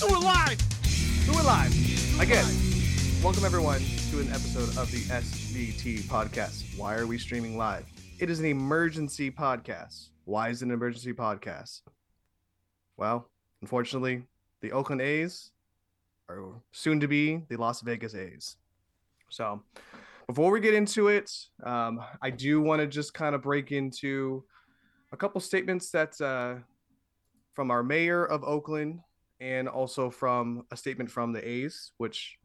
So we're live. So we're live again. Welcome everyone to an episode of the SVT podcast. Why are we streaming live? It is an emergency podcast. Why is it an emergency podcast? Well, unfortunately, the Oakland A's are soon to be the Las Vegas A's. So, before we get into it, um, I do want to just kind of break into a couple statements that uh, from our mayor of Oakland and also from a statement from the A's, which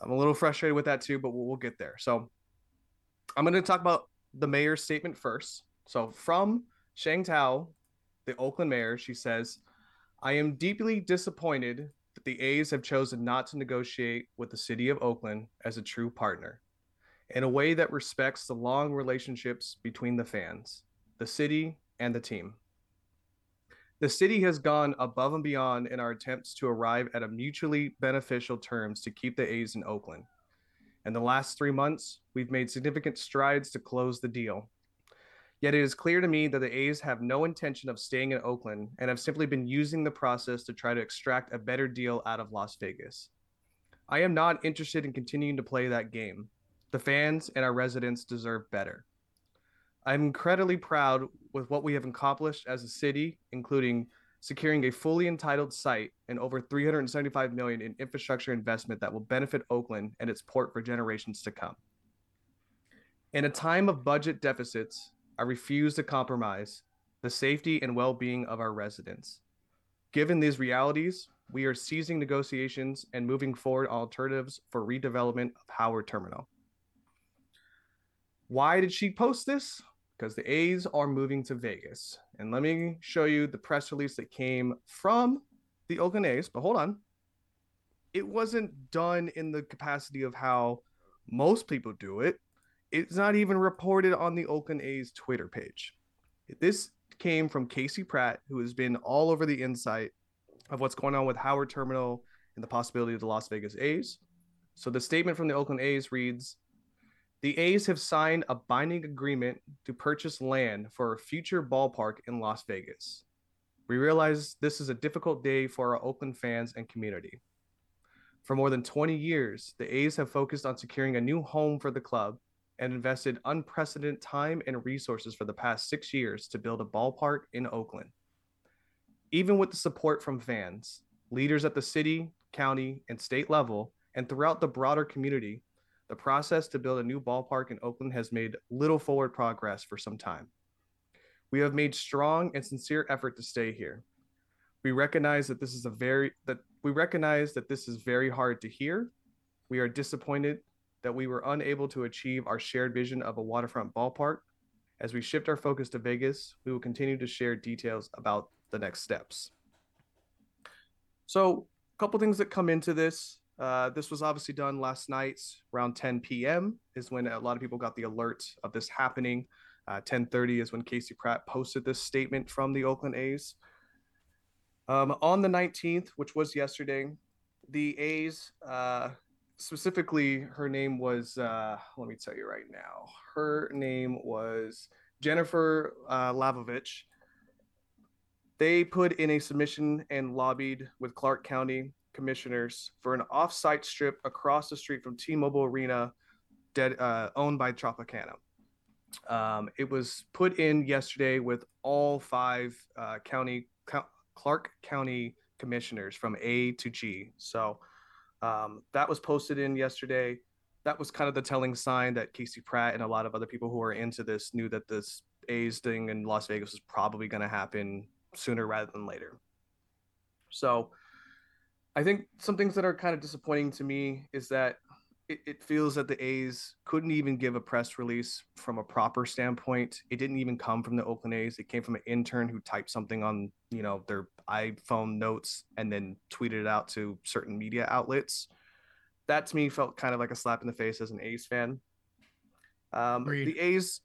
I'm a little frustrated with that too, but we'll, we'll get there. So I'm going to talk about the mayor's statement first. So from Sheng Thao, the Oakland mayor, she says, I am deeply disappointed that the A's have chosen not to negotiate with the city of Oakland as a true partner in a way that respects the long relationships between the fans, the city, and the team. The city has gone above and beyond in our attempts to arrive at a mutually beneficial terms to keep the A's in Oakland. In the last three months, we've made significant strides to close the deal. Yet it is clear to me that the A's have no intention of staying in Oakland and have simply been using the process to try to extract a better deal out of Las Vegas. I am not interested in continuing to play that game. The fans and our residents deserve better. I'm incredibly proud with what we have accomplished as a city, including securing a fully entitled site and over 375 million in infrastructure investment that will benefit Oakland and its port for generations to come. In a time of budget deficits, I refuse to compromise the safety and well-being of our residents. Given these realities, we are ceasing negotiations and moving forward alternatives for redevelopment of Howard Terminal. Why did she post this? Because the A's are moving to Vegas. And let me show you the press release that came from the Oakland A's. But hold on. It wasn't done in the capacity of how most people do it. It's not even reported on the Oakland A's Twitter page. This came from Casey Pratt, who has been all over the insight of what's going on with Howard Terminal and the possibility of the Las Vegas A's. So the statement from the Oakland A's reads the A's have signed a binding agreement to purchase land for a future ballpark in Las Vegas. We realize this is a difficult day for our Oakland fans and community. For more than 20 years, the A's have focused on securing a new home for the club and invested unprecedented time and resources for the past six years to build a ballpark in Oakland. Even with the support from fans, leaders at the city, county, and state level, and throughout the broader community, the process to build a new ballpark in Oakland has made little forward progress for some time. We have made strong and sincere effort to stay here. We recognize that this is a very that we recognize that this is very hard to hear. We are disappointed that we were unable to achieve our shared vision of a waterfront ballpark. As we shift our focus to Vegas, we will continue to share details about the next steps. So, a couple things that come into this. Uh, this was obviously done last night around 10 p.m. is when a lot of people got the alert of this happening. Uh, 10:30 is when Casey Pratt posted this statement from the Oakland A's. Um, on the 19th, which was yesterday, the A's, uh, specifically, her name was. Uh, let me tell you right now. Her name was Jennifer uh, Lavovich. They put in a submission and lobbied with Clark County commissioners for an off-site strip across the street from T-Mobile Arena, dead, uh, owned by Tropicana. Um, it was put in yesterday with all five uh, county Clark County commissioners from A to G. So um, that was posted in yesterday. That was kind of the telling sign that Casey Pratt and a lot of other people who are into this knew that this A's thing in Las Vegas was probably going to happen sooner rather than later. So I think some things that are kind of disappointing to me is that it, it, feels that the A's couldn't even give a press release from a proper standpoint. It didn't even come from the Oakland A's. It came from an intern who typed something on, you know, their iPhone notes and then tweeted it out to certain media outlets. That to me felt kind of like a slap in the face as an A's fan. Um, the A's,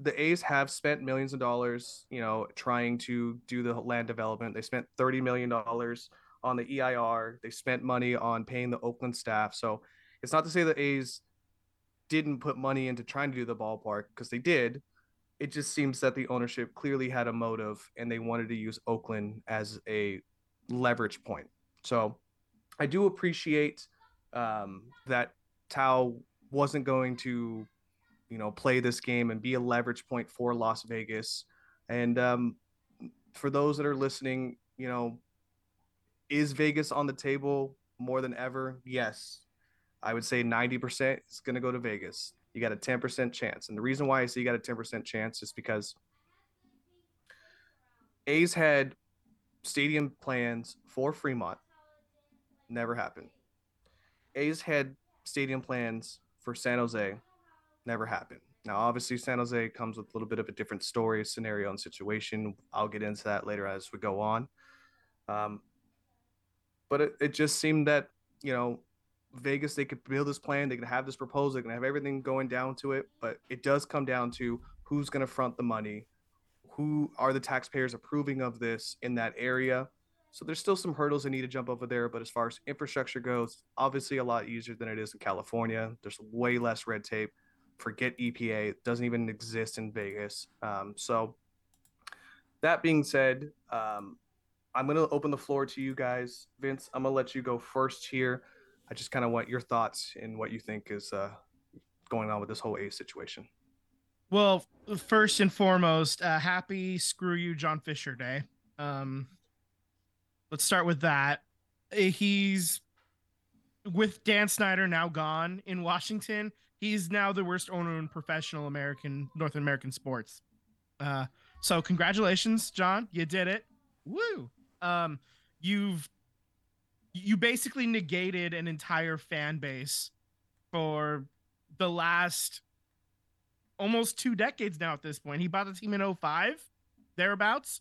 the A's have spent millions of dollars, you know, trying to do the land development. They spent thirty million dollars on the EIR. They spent money on paying the Oakland staff. So it's not to say the A's didn't put money into trying to do the ballpark because they did. It just seems that the ownership clearly had a motive and they wanted to use Oakland as a leverage point. So I do appreciate um, that Thao wasn't going to, you know, play this game and be a leverage point for Las Vegas. And um, for those that are listening, you know, is Vegas on the table more than ever? Yes. I would say 90% is going to go to Vegas. You got a 10% chance. And the reason why I say you got a 10% chance is because A's had stadium plans for Fremont. Never happened. A's had stadium plans for San Jose. Never happened. Now, obviously, San Jose comes with a little bit of a different story, scenario, and situation. I'll get into that later as we go on. Um, but it, it just seemed that, you know, Vegas, they could build this plan, they can have this proposal, they can have everything going down to it, but it does come down to who's going to front the money, who are the taxpayers approving of this in that area. So there's still some hurdles they need to jump over there, but as far as infrastructure goes, obviously a lot easier than it is in California. There's way less red tape. Forget EPA; it doesn't even exist in Vegas. Um, so that being said, um, I'm going to open the floor to you guys. Vince, I'm going to let you go first here. I just kind of want your thoughts and what you think is uh, going on with this whole A situation. Well, first and foremost, uh, happy screw you, John Fisher Day. Um, let's start with that. Uh, he's with Dan Snyder now gone in Washington. He's now the worst owner in professional American North American sports. Uh, so congratulations, John. You did it. Woo. Um, you've you basically negated an entire fan base for the last almost two decades now at this point. He bought the team in 05, thereabouts.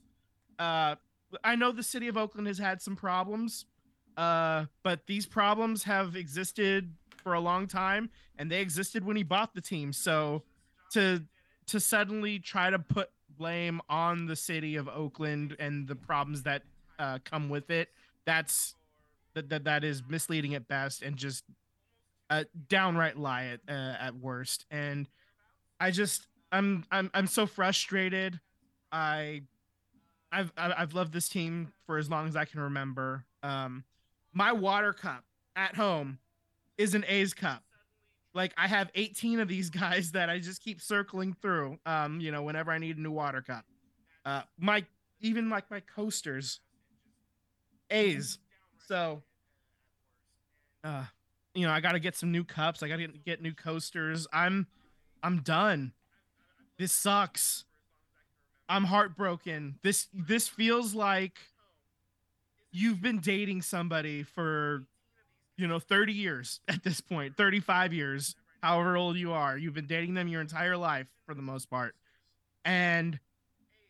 Uh, I know the city of Oakland has had some problems, uh, but these problems have existed for a long time, and they existed when he bought the team. So to to suddenly try to put blame on the city of Oakland and the problems that uh, come with it, that's that that that is misleading at best and just a downright lie at uh, at worst. And I just I'm I'm I'm so frustrated. I I've I've loved this team for as long as I can remember. Um, my water cup at home is an A's cup. Like I have 18 of these guys that I just keep circling through. Um, you know, whenever I need a new water cup. Uh, my even like my coasters, A's. So, uh, you know, I got to get some new cups. I got to get new coasters. I'm, I'm done. This sucks. I'm heartbroken. This this feels like you've been dating somebody for, you know, 30 years at this point, 35 years, however old you are. You've been dating them your entire life for the most part, and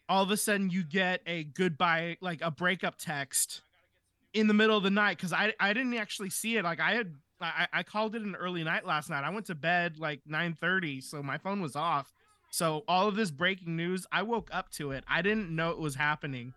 all of a sudden you get a goodbye, like a breakup text in the middle of the night because I I didn't actually see it. Like I had I, I called it an early night last night. I went to bed like 9:30, so my phone was off. So all of this breaking news, I woke up to it. I didn't know it was happening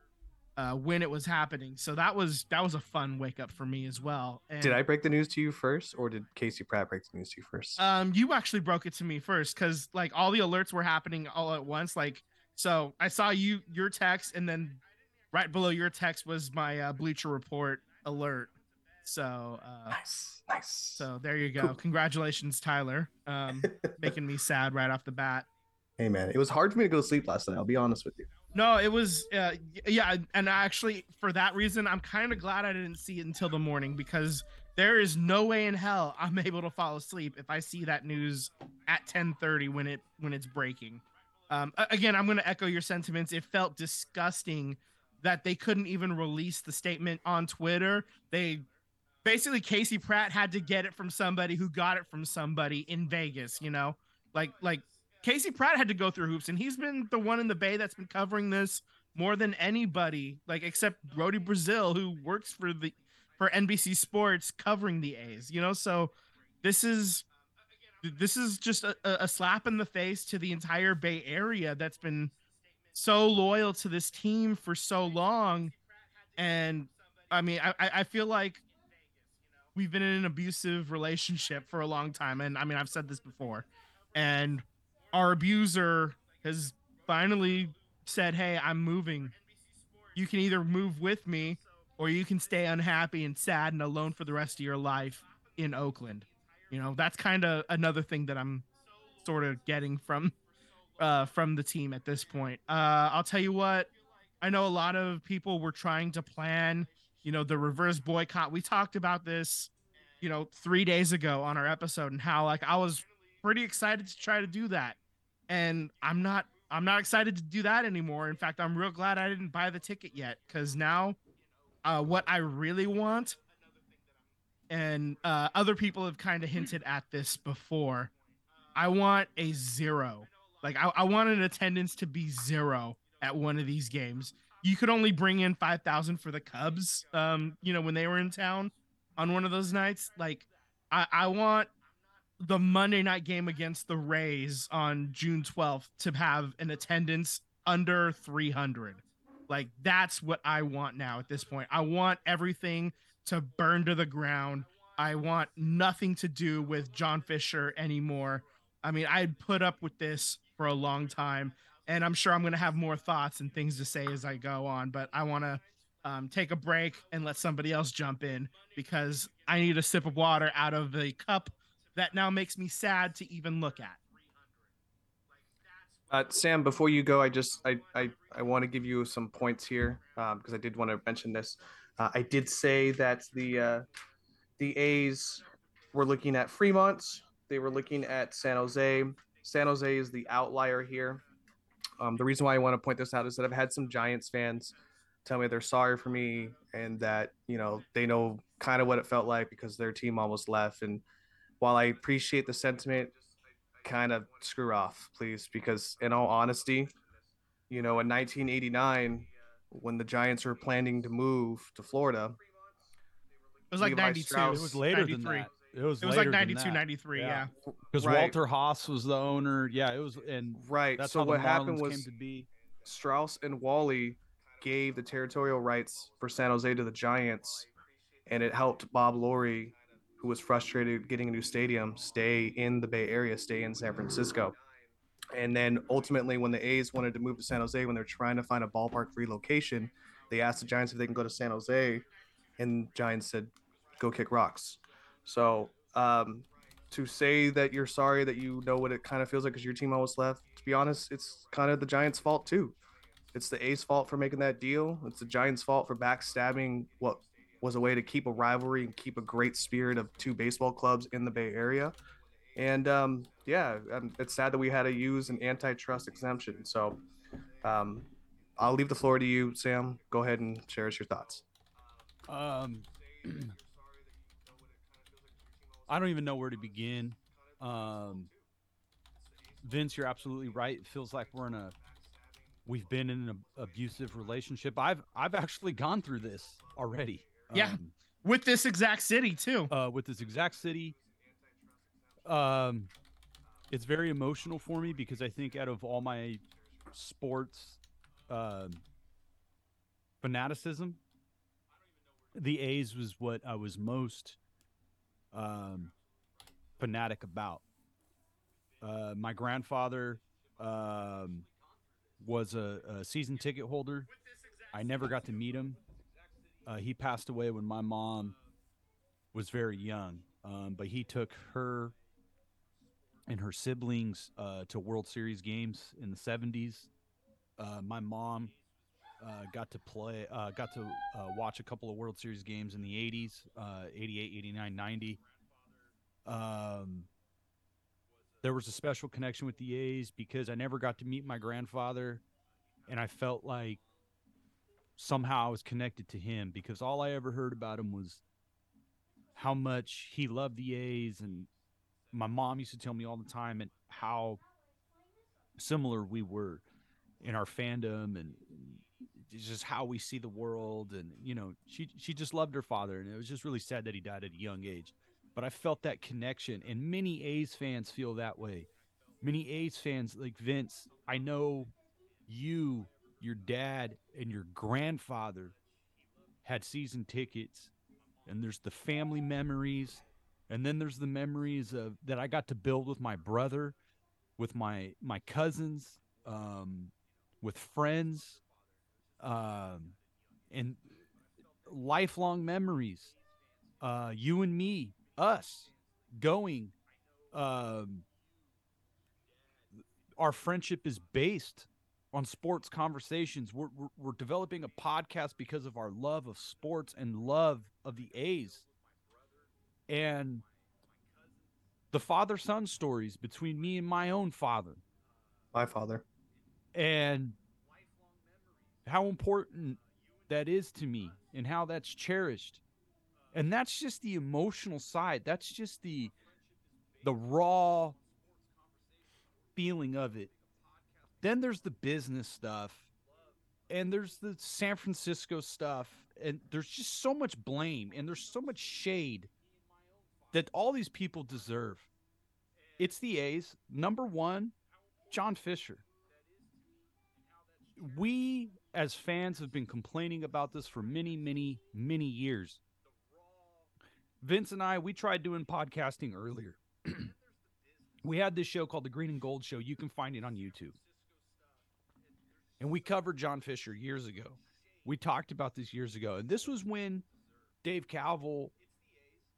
uh, when it was happening. So that was that was a fun wake up for me as well. And, did I break the news to you first, or did Casey Pratt break the news to you first? Um, you actually broke it to me first because like all the alerts were happening all at once. Like so, I saw you your text, and then right below your text was my uh, Bleacher Report alert. So uh, nice, nice. So there you go. Cool. Congratulations, Tyler. Um, making me sad right off the bat. Hey man, it was hard for me to go to sleep last night. I'll be honest with you. No, it was uh, yeah, and actually for that reason, I'm kind of glad I didn't see it until the morning because there is no way in hell I'm able to fall asleep if I see that news at 10:30 when it when it's breaking. Um, again, I'm going to echo your sentiments. It felt disgusting that they couldn't even release the statement on Twitter. They basically Casey Pratt had to get it from somebody who got it from somebody in Vegas, you know? Like like Casey Pratt had to go through hoops and he's been the one in the Bay that's been covering this more than anybody, like except Brodie Brazil who works for the for NBC Sports covering the A's, you know? So this is this is just a, a slap in the face to the entire Bay Area that's been so loyal to this team for so long. And I mean, I, I feel like we've been in an abusive relationship for a long time. And I mean, I've said this before. And our abuser has finally said, Hey, I'm moving. You can either move with me or you can stay unhappy and sad and alone for the rest of your life in Oakland. You know, that's kind of another thing that I'm sort of getting from uh from the team at this point. Uh I'll tell you what, I know a lot of people were trying to plan, you know, the reverse boycott. We talked about this, you know, 3 days ago on our episode and how like I was pretty excited to try to do that. And I'm not I'm not excited to do that anymore. In fact, I'm real glad I didn't buy the ticket yet cuz now uh what I really want and uh, other people have kind of hinted at this before. I want a zero. Like I, I want an attendance to be zero at one of these games. You could only bring in five thousand for the Cubs. Um, you know when they were in town on one of those nights. Like I, I want the Monday night game against the Rays on June twelfth to have an attendance under three hundred. Like that's what I want now at this point. I want everything to burn to the ground. I want nothing to do with John Fisher anymore. I mean, I'd put up with this for a long time, and I'm sure I'm going to have more thoughts and things to say as I go on, but I want to um, take a break and let somebody else jump in because I need a sip of water out of the cup that now makes me sad to even look at. Uh, Sam, before you go, I just I I, I want to give you some points here because um, I did want to mention this. Uh, I did say that the uh, the A's were looking at Fremont. They were looking at San Jose. San Jose is the outlier here. Um, the reason why I want to point this out is that I've had some Giants fans tell me they're sorry for me and that you know they know kind of what it felt like because their team almost left. And while I appreciate the sentiment, kind of screw off, please, because in all honesty, you know, in 1989 when the Giants were planning to move to Florida. It was like Levi 92. Strauss, it was later 93. than that. It was, it was like 92, 93, yeah. Because yeah. right. Walter Haas was the owner. Yeah, it was and right. so what happened was to be. Strauss and Wally gave the territorial rights for San Jose to the Giants, and it helped Bob Lurie, who was frustrated getting a new stadium, stay in the Bay Area, stay in San Francisco. And then ultimately, when the A's wanted to move to San Jose, when they're trying to find a ballpark relocation, they asked the Giants if they can go to San Jose, and Giants said, "Go kick rocks." So um, to say that you're sorry that you know what it kind of feels like because your team almost left, to be honest, it's kind of the Giants' fault too. It's the A's fault for making that deal. It's the Giants' fault for backstabbing what was a way to keep a rivalry and keep a great spirit of two baseball clubs in the Bay Area. And um, yeah, um, it's sad that we had to use an antitrust exemption. So um, I'll leave the floor to you, Sam. Go ahead and share us your thoughts. Um, I don't even know where to begin. Um, Vince, you're absolutely right. It feels like we're in a we've been in an abusive relationship. I've I've actually gone through this already. Yeah, um, with this exact city too. Uh, with this exact city, um, it's very emotional for me because I think out of all my sports uh, fanaticism, the A's was what I was most um, fanatic about. Uh, my grandfather um, was a, a, season ticket holder. I never got to meet him. Uh, he passed away when my mom was very young, um, but he took her and her siblings uh, to World Series games in the 70s. Uh, my mom uh, got to play, uh, got to uh, watch a couple of World Series games in the 80s, uh, 88, 89, 90. Um, there was a special connection with the A's because I never got to meet my grandfather, and I felt like somehow I was connected to him because all I ever heard about him was how much he loved the A's and my mom used to tell me all the time and how similar we were in our fandom and just how we see the world and you know she she just loved her father and it was just really sad that he died at a young age. But I felt that connection and many A's fans feel that way. Many A's fans like Vince I know you your dad and your grandfather had season tickets and there's the family memories and then there's the memories of that I got to build with my brother, with my my cousins, um, with friends, um, and lifelong memories. Uh, you and me, us, going. Um, our friendship is based on sports conversations. We're, we're, we're developing a podcast because of our love of sports and love of the A's. And the father son stories between me and my own father. My father. And how important that is to me and how that's cherished. And that's just the emotional side. That's just the the raw feeling of it. Then there's the business stuff. And there's the San Francisco stuff. And there's just so much blame and there's so much shade that all these people deserve. It's the A's. Number one, John Fisher. We, as fans, have been complaining about this for many, many, many years. Vince and I, we tried doing podcasting earlier. we had this show called The Green and Gold Show. You can find it on YouTube. And we covered John Fisher years ago. We talked about this years ago. And this was when Dave Kaval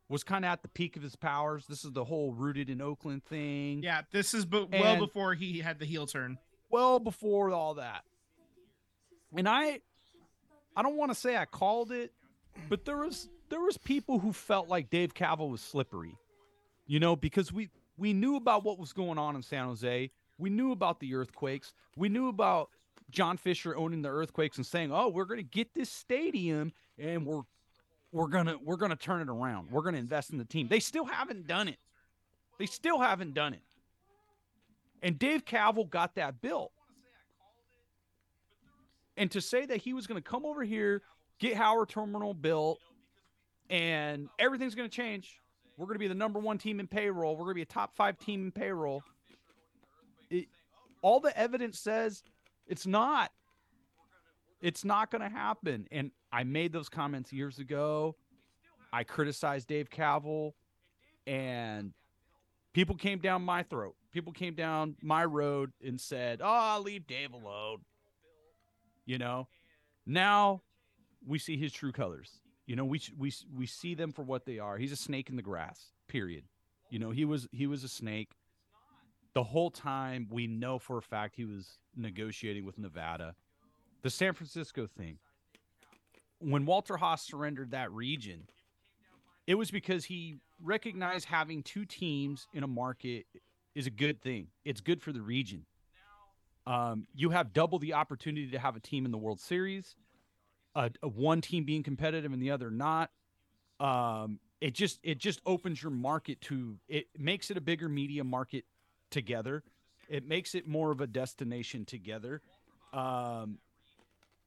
was kind of at the peak of his powers. This is the whole rooted in Oakland thing. Yeah, this is be- well And- before he had the heel turn. Well before all that. And I I don't want to say I called it, but there was there was people who felt like Dave Kaval was slippery. You know, because we we knew about what was going on in San Jose. We knew about the earthquakes. We knew about John Fisher owning the earthquakes and saying, "Oh, we're going to get this stadium and we're we're to we're to turn it around. We're to invest in the team." They still haven't done it. They still haven't done it. And Dave Kaval got that built. And to say that he was going to come over here, get Howard Terminal built, and everything's going to change. We're going to be the number one team in payroll. We're going to be a top five team in payroll. It, all the evidence says it's not. It's not going to happen. And I made those comments years ago. I criticized Dave Kaval, and people came down my throat. People came down my road and said, "Oh, leave Dave alone." You know, now we see his true colors. You know, we we we see them for what they are. He's a snake in the grass. Period. You know, he was he was a snake. The whole time we know for a fact he was negotiating with Nevada. The San Francisco thing. When Walter Haas surrendered that region, it was because he recognized having two teams in a market is a good thing. It's good for the region. Um, you have double the opportunity to have a team in the World Series, a one team being competitive and the other not. Um, it just it just opens your market to it makes it a bigger media market together. It makes it more of a destination together. Um,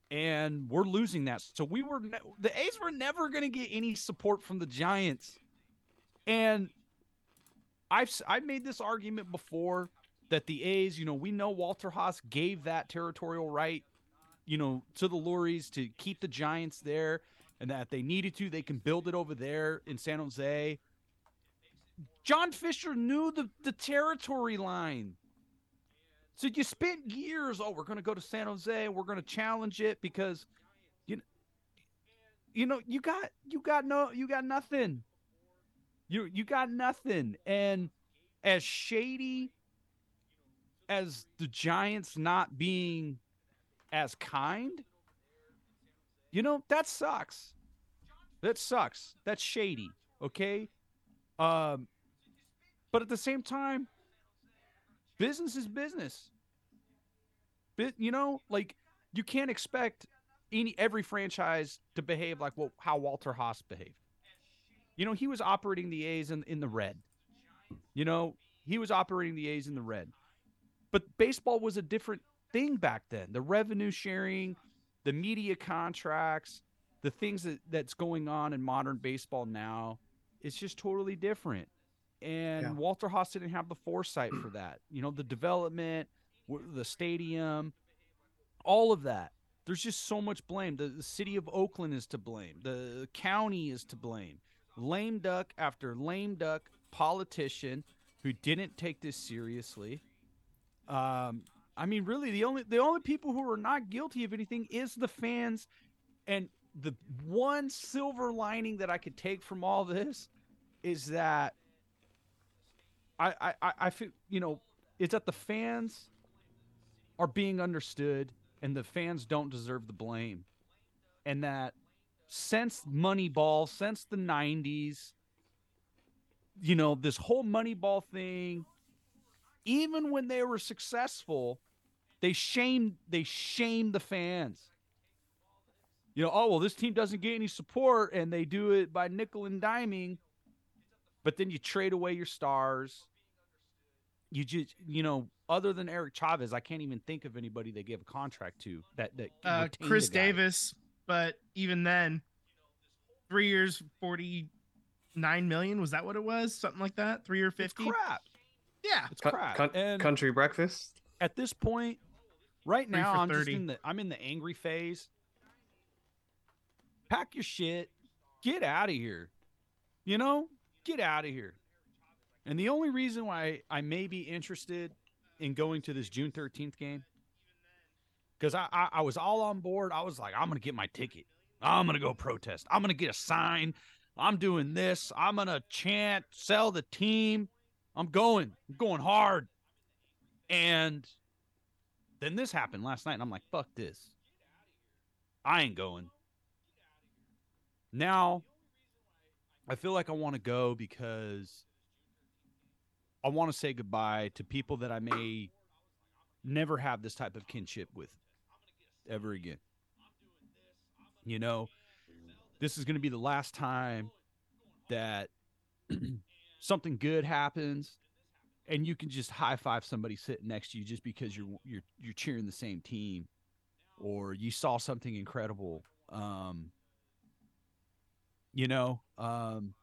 and we're losing that. So we were ne- the A's were never going to get any support from the Giants. And I've I've made this argument before that the A's, you know, we know Walter Haas gave that territorial right, you know, to the Luries to keep the Giants there, and that they needed to, they can build it over there in San Jose. John Fisher knew the, the territory line. So you spent years, oh, we're going to go to San Jose, we're going to challenge it because you you know, you got you got no you got nothing. You you got nothing. And as shady as the Giants not being as kind, you know, that sucks. That sucks. That's shady, okay? Um but at the same time, business is business. But you know, like you can't expect any every franchise to behave like what how Walter Haas behaved. You know, he was operating the A's in, in the red. You know, he was operating the A's in the red. But baseball was a different thing back then. The revenue sharing, the media contracts, the things that, that's going on in modern baseball now, it's just totally different. And Yeah. Walter Haas didn't have the foresight for that. You know, the development, the stadium, all of that. There's just so much blame. The, the city of Oakland is to blame. The county is to blame. Lame duck after lame duck politician who didn't take this seriously. Um, I mean, really, the only the only people who are not guilty of anything is the fans, and the one silver lining that I could take from all this is that I I I, feel you know it's that the fans are being understood and the fans don't deserve the blame, and that since Moneyball, since the '90s, you know this whole Moneyball thing, even when they were successful, they shamed they shamed the fans you know, oh well, this team doesn't get any support, and they do it by nickel and diming. But then you trade away your stars. You just, you know, other than Eric Chavez, I can't even think of anybody they gave a contract to that that uh, Khris. Davis, but even then, three years, forty nine million. Was that what it was? Something like that. Three or fifty. crap. Yeah. It's Con- crap. con- and country breakfast. at this point, right now, I'm just in the I'm in the angry phase. Pack your shit, get out of here. You know, get out of here. And the only reason why I may be interested in going to this June 13th game, because I, I I was all on board. I was like, I'm gonna get my ticket. I'm gonna go protest. I'm gonna get a sign. I'm doing this. I'm gonna chant, sell the team. I'm going. I'm going hard. And then this happened last night, and I'm like, fuck this. I ain't going. Now, I feel like I want to go because I want to say goodbye to people that I may never have this type of kinship with ever again. You know, this is going to be the last time that something good happens and you can just high five somebody sitting next to you just because you're you're you're cheering the same team or you saw something incredible um you know um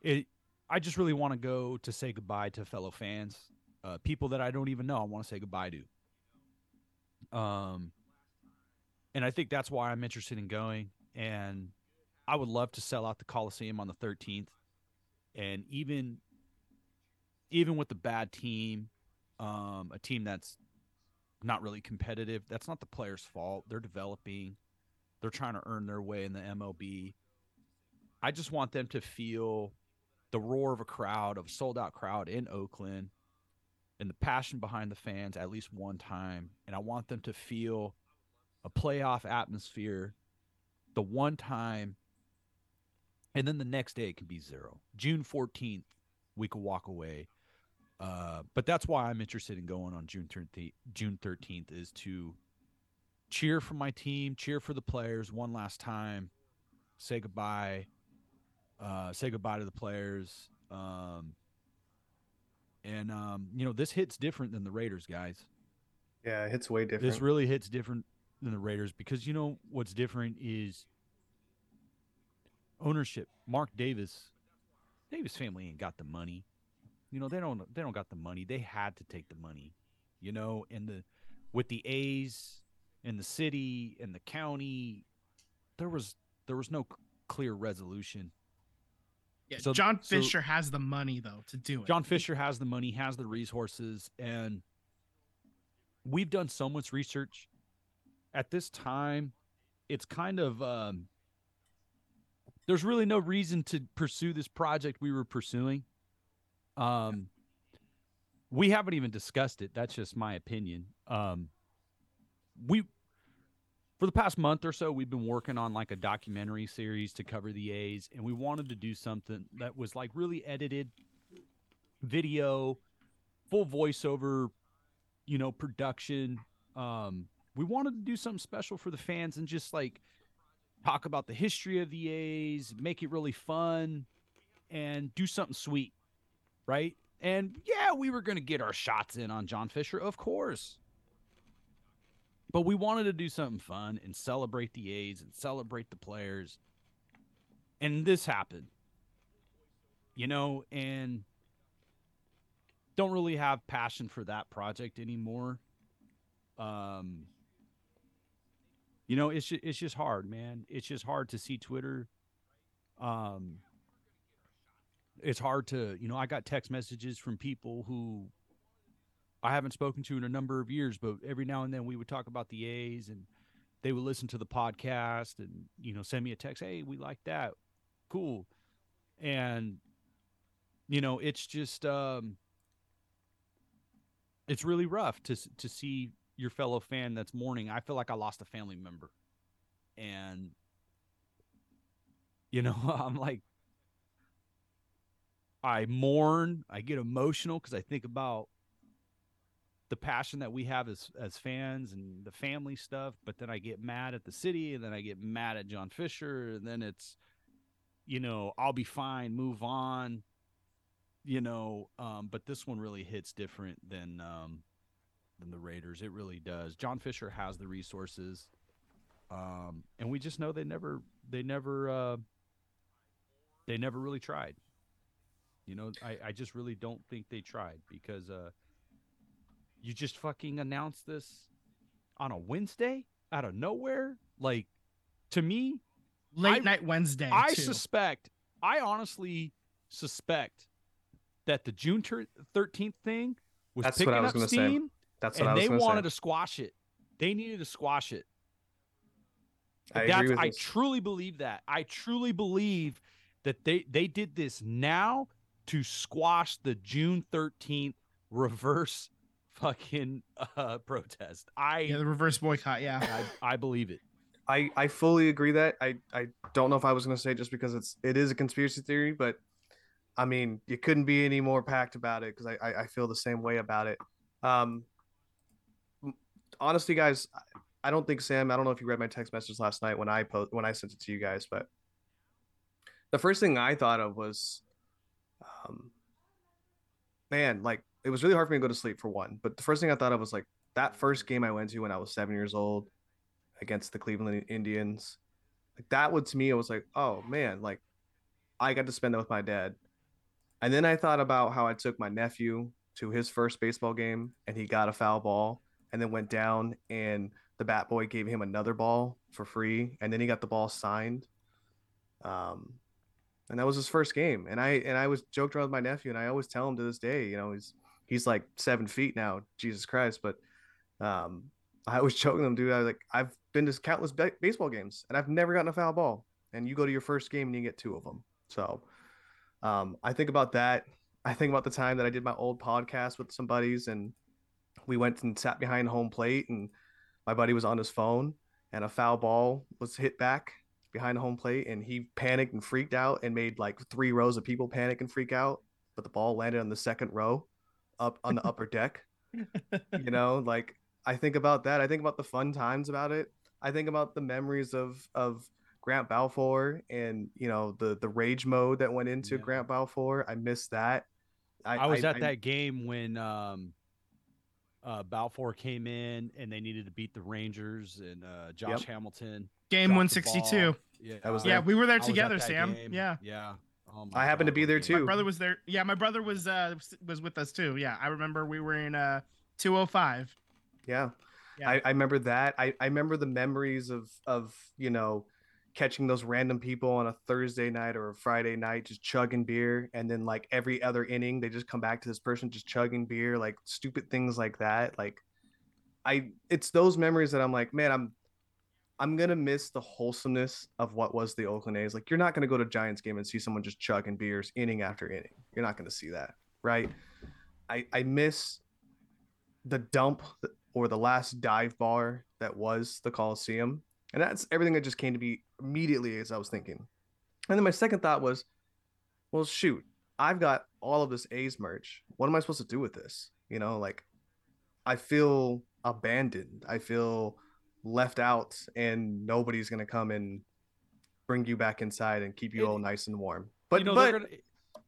it i just really want to go to say goodbye to fellow fans uh people that i don't even know i want to say goodbye to. Um and i think that's why i'm interested in going and i would love to sell out the coliseum on the 13th and even even with the bad team um a team that's not really competitive that's not the players fault. They're developing. They're trying to earn their way in the mlb i just want them to feel the roar of a crowd of a sold out crowd in oakland and the passion behind the fans at least one time. And i want them to feel a playoff atmosphere the one time and then the next day it can be zero june 14th we could walk away uh, but that's why I'm interested in going on June 13th. June 13th is to cheer for my team, cheer for the players one last time, say goodbye, uh, say goodbye to the players. Um, and um, you know this hits different than the Raiders, guys. Yeah, it hits way different. This really hits different than the Raiders because you know what's different is ownership. Mark Davis, Davis family ain't got the money. You know they don't they don't got the money. They had to take the money. You know, and the with the A's and the city and the county, there was there was no clear resolution. Yeah. So- John so- Fisher has the money though to do it. John Fisher has the money, has the resources, and we've done so much research. At this time, it's kind of um, there's really no reason to pursue this project we were pursuing. Um, we haven't even discussed it. That's just my opinion. Um, we for the past month or so we've been working on like a documentary series to cover the A's and we wanted to do something that was like really edited video full voiceover you know production um we wanted to do something special for the fans and just like talk about the history of the A's make it really fun and do something sweet right and yeah we were going to get our shots in on John Fisher of course but we wanted to do something fun and celebrate the A's and celebrate the players. And this happened. You know, and don't really have passion for that project anymore. Um you know, it's just, it's just hard, man. It's just hard to see Twitter um it's hard to, you know, I got text messages from people who I haven't spoken to in a number of years, but every now and then we would talk about the A's and they would listen to the podcast and you know send me a text, "Hey, we like that, cool," and you know it's just um, it's really rough to to see your fellow fan that's mourning. I feel like I lost a family member, and you know I'm like I mourn, I get emotional because I think about the passion that we have as as fans and the family stuff, but then I get mad at the city and then I get mad at John Fisher and then it's you know, I'll be fine, move on. You know, um, but this one really hits different than um than the Raiders. It really does. John Fisher has the resources. Um, and we just know they never they never uh they never really tried. You know, I, I just really don't think they tried because uh you just fucking announced this on a Wednesday out of nowhere. Like to me, Late I- night Wednesday. I too. suspect, I honestly suspect that the June thirteenth thing was That's picking what I was up gonna say. Steam, That's what I and was they wanted to to squash it. They needed to squash it. I agree with I this. truly believe that. I truly believe that they they did this now to squash the June thirteenth reverse fucking uh, protest. I, yeah, the reverse boycott. Yeah. I I believe it. I, I fully agree that I, I don't know if I was gonna say just because it's it is a conspiracy theory, but I mean you couldn't be any more packed about it because I, I I feel the same way about it. Um, m- honestly, guys, I- don't think Sam. I don't know if you read my text message last night when I post when I sent it to you guys, but the first thing I thought of was, um, man, like it was really hard for me to go to sleep for one. But the first thing I thought of was like that first game I went to when I was seven years old against the Cleveland Indians. Like that would to me, it was like, oh man, like I got to spend that with my dad. And then I thought about how I took my nephew to his first baseball game and he got a foul ball and then went down and the bat boy gave him another ball for free and then he got the ball signed. Um and that was his first game. And I and I was joked around with my nephew and I always tell him to this day, you know, he's he's like seven feet now, Jesus Christ, but um I was joking them, dude. I was like, I've been to countless ba- baseball games and I've never gotten a foul ball. And you go to your first game and you get two of them. So um, I think about that. I think about the time that I did my old podcast with some buddies and we went and sat behind home plate and my buddy was on his phone and a foul ball was hit back behind the home plate and he panicked and freaked out and made like three rows of people panic and freak out. But the ball landed on the second row up on the upper deck. You know, like I think about that. I think about the fun times about it. I think about the memories of of Grant Balfour and you know the the rage mode that went into Yeah. Grant Balfour. I miss that. I, was at that game when um, uh, Balfour came in and they needed to beat the Rangers and uh, Josh Yep. Game Game 162. Yeah, I was Yeah, there. we were there I was at together, Sam. game. Yeah. yeah. Oh I happened to be there too. My brother was there. Yeah, my brother was uh was with us too. Yeah, I remember we were in uh 205. Yeah. Yeah. I, I remember that. I, I remember the memories of of, you know, catching those random people on a Thursday night or a Friday night just chugging beer and then like every other inning they just come back to this person just chugging beer, like stupid things like that. Like I it's those memories that I'm like, man, I'm I'm gonna miss the wholesomeness of what was the Oakland A's. Like you're not gonna go to Giants game and see someone just chugging beers inning after inning. You're not gonna see that, right? I I miss the dump or the last dive bar that was the Coliseum. And that's everything that just came to me immediately as I was thinking. And then my second thought was, well, shoot, I've got all of this A's merch. What am I supposed to do with this? You know, like I feel abandoned. I feel left out, and nobody's gonna come and bring you back inside and keep you all nice and warm. But you know, but gonna,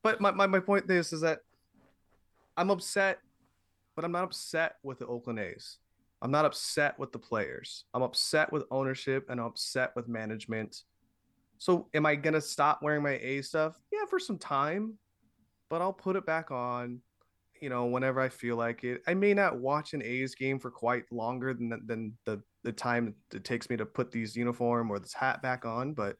but my, my, my point is is that I'm upset, but I'm not upset with the Oakland A's. I'm not upset with the players. I'm upset with ownership and I'm upset with management. So am I gonna stop wearing my A stuff? Yeah, for some time, but I'll put it back on, you know, whenever I feel like it. I may not watch an A's game for quite longer than than the the time it takes me to put these uniform or this hat back on, but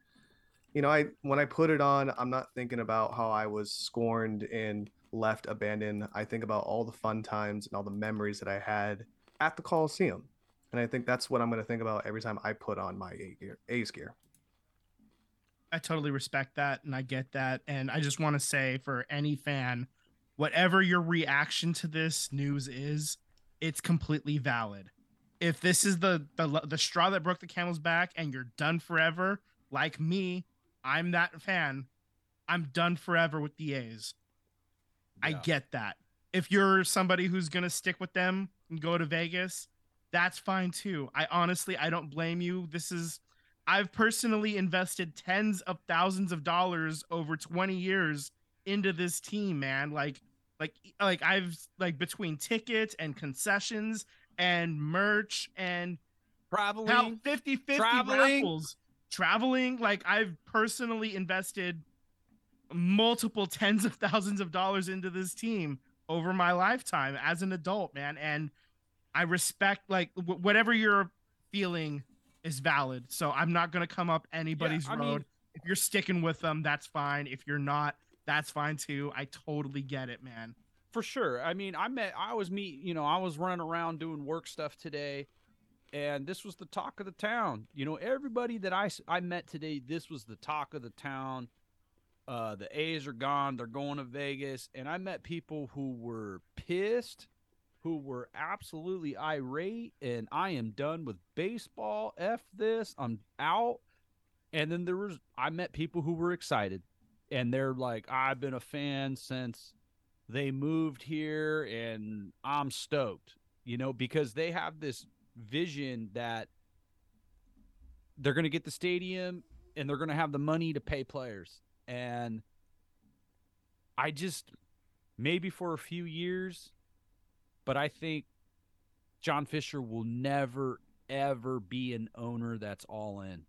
you know, I when I put it on, I'm not thinking about how I was scorned and left abandoned. I think about all the fun times and all the memories that I had at the Coliseum. And I think that's what I'm going to think about every time I put on my A gear, A's gear. I totally respect that and I get that. And I just want to say for any fan, whatever your reaction to this news is, it's completely valid. If this is the the, the straw that broke the camel's back and you're done forever, like me, I'm that fan. I'm done forever with the A's. I get that. If you're somebody who's going to stick with them and go to Vegas, that's fine too. I honestly I don't blame you. This is I've personally invested tens of thousands of dollars over 20 years into this team, man. Like like like I've like between tickets and concessions and merch and probably Traveling. 50 50 Traveling. raffles traveling like I've personally invested multiple tens of thousands of dollars into this team over my lifetime as an adult, man. And I respect like w- whatever you're feeling is valid. So I'm not to come up anybody's I road. mean- if you're sticking with them, that's fine. If you're not, that's fine too. I totally get it, man. for sure. I mean, I met, I was meet, you know, I was running around doing work stuff today, and this was the talk of the town. You know, everybody that I I met today, this was the talk of the town. Uh, the A's are gone; they're going to Vegas, and I met people who were pissed, who were absolutely irate, and I am done with baseball. F this, I'm out. And then there was, I met people who were excited, and they're like, I've been a fan since they moved here and I'm stoked, you know, because they have this vision that they're going to get the stadium and they're going to have the money to pay players. And I just maybe for a few years, but I think John Fisher will never ever be an owner that's all in.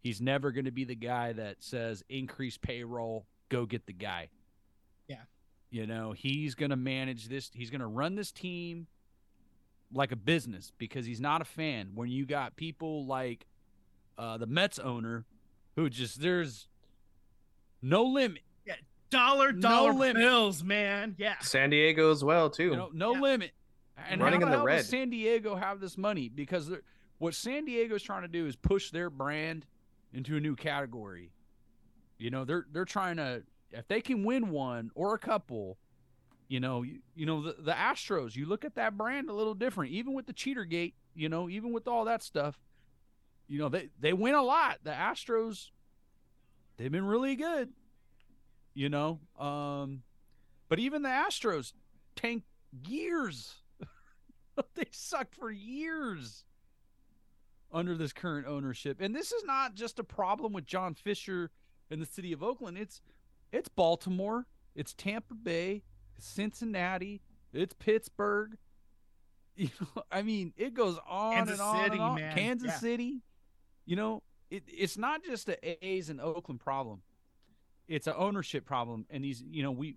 He's never going to be the guy that says increase payroll, go get the guy. Yeah. You know, he's going to manage this. He's going to run this team like a business because he's not a fan. When you got people like uh, the Mets owner who just, there's no limit, Yeah, Dollar No dollar limit. bills, man. Yeah. San Diego as well too. you know, no Yeah. limit. And Running how in the the hell red. does San Diego have this money? Because what San Diego is trying to do is push their brand into a new category. You know, they're they're trying to if they can win one or a couple, you know, you, you know the, the Astros. You look at that brand a little different, even with the cheater gate. You know, even with all that stuff. You know, they they win a lot. The Astros, they've been really good. You know, um, but even the Astros tank years. they sucked for years under this current ownership. And this is not just a problem with John Fisher and the city of Oakland. It's it's Baltimore, it's Tampa Bay, it's Cincinnati, it's Pittsburgh. You know, I mean, it goes on Kansas and on City, and on. man. Kansas Yeah. City. You know, it, it's not just a A's and Oakland problem. It's an ownership problem. And these, you know, we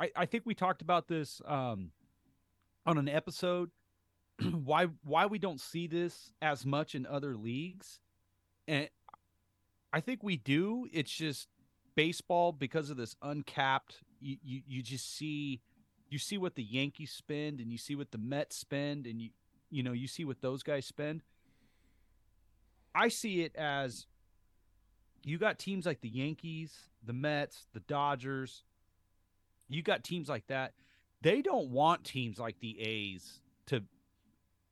I, I think we talked about this um, on an episode why why we don't see this as much in other leagues and i think we do it's just baseball because of this uncapped you, you you just see you see what the yankees spend and you see what the mets spend and you you know you see what those guys spend i see it as you got teams like the yankees the mets the dodgers you got teams like that they don't want teams like the a's to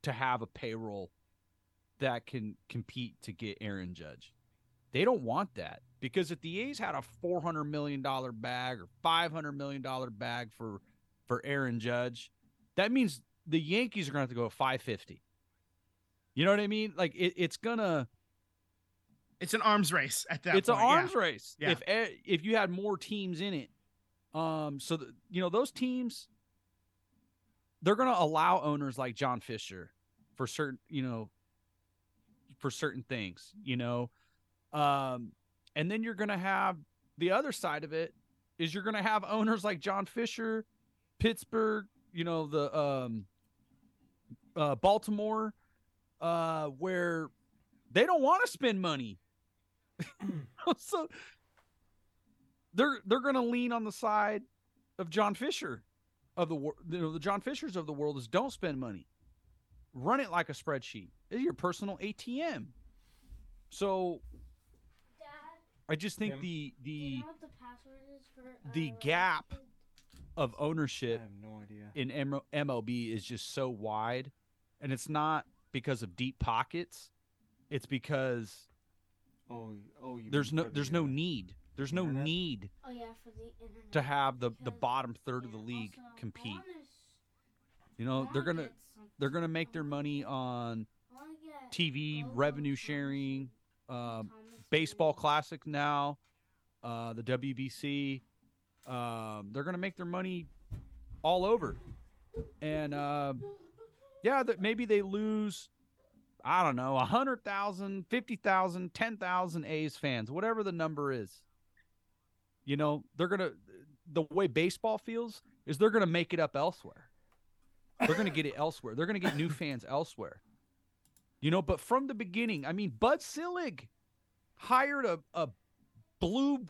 to have a payroll that can compete to get Aaron Judge. They don't want that because if the A's had a four hundred million dollar bag or five hundred million dollar bag for for Aaron Judge, that means the Yankees are going to have to go five fifty. You know what I mean? Like it, it's gonna It's an arms race at that it's point. an yeah. arms race. Yeah. If if you had more teams in it, um, so the, you know those teams, they're to allow owners like John Fisher for certain, you know, for certain things, you know, um, and then you're to have the other side of it is you're to have owners like John Fisher, Pittsburgh, you know, the um, uh, Baltimore, uh, where they don't want to spend money. so they're they're going to lean on the side of John Fisher of the wor- you know the John Fishers of the world is don't spend money. run it like a spreadsheet. It's your personal ATM. So Dad, I just think Tim? the do you the know what the for uh, the gap League? of I ownership have no idea. in M- MLB is just so wide, and it's not because of deep pockets. It's because Oh, oh, you there's no for the, there's no uh, need. There's no internet? need Oh yeah, for the internet. to have the the bottom third of the league also, compete. wanna You know, they're gonna they're gonna make their money on I wanna get TV revenue sharing, and um, baseball classic now, uh, the WBC. Um, they're gonna make their money all over, and uh, yeah, that maybe they lose. I don't know, 100,000, 50,000, 10,000 A's fans, whatever the number is. You know, they're going to, the way baseball feels is they're going to make it up elsewhere. They're going to get it elsewhere. They're going to get new fans elsewhere. You know, but from the beginning, I mean, Bud Selig hired a, a blue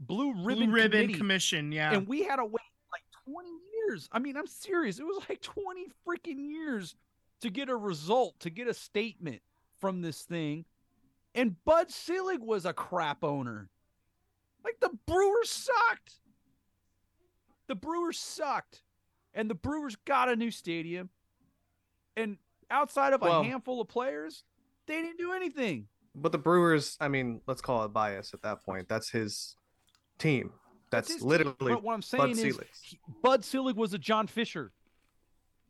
blue ribbon, Blue ribbon commission. Yeah. and we had to wait like 20 years. I mean, I'm serious. It was like 20 freaking years to get a result, to get a statement from this thing. And Bud Selig was a crap owner. Like the Brewers sucked. The Brewers sucked. And the Brewers got a new stadium. And outside of a handful of players, they didn't do anything. But the Brewers, I mean, let's call it bias at that point. That's his team. That's, his literally But what I'm saying is Selig. he- Bud Selig was a John Fisher.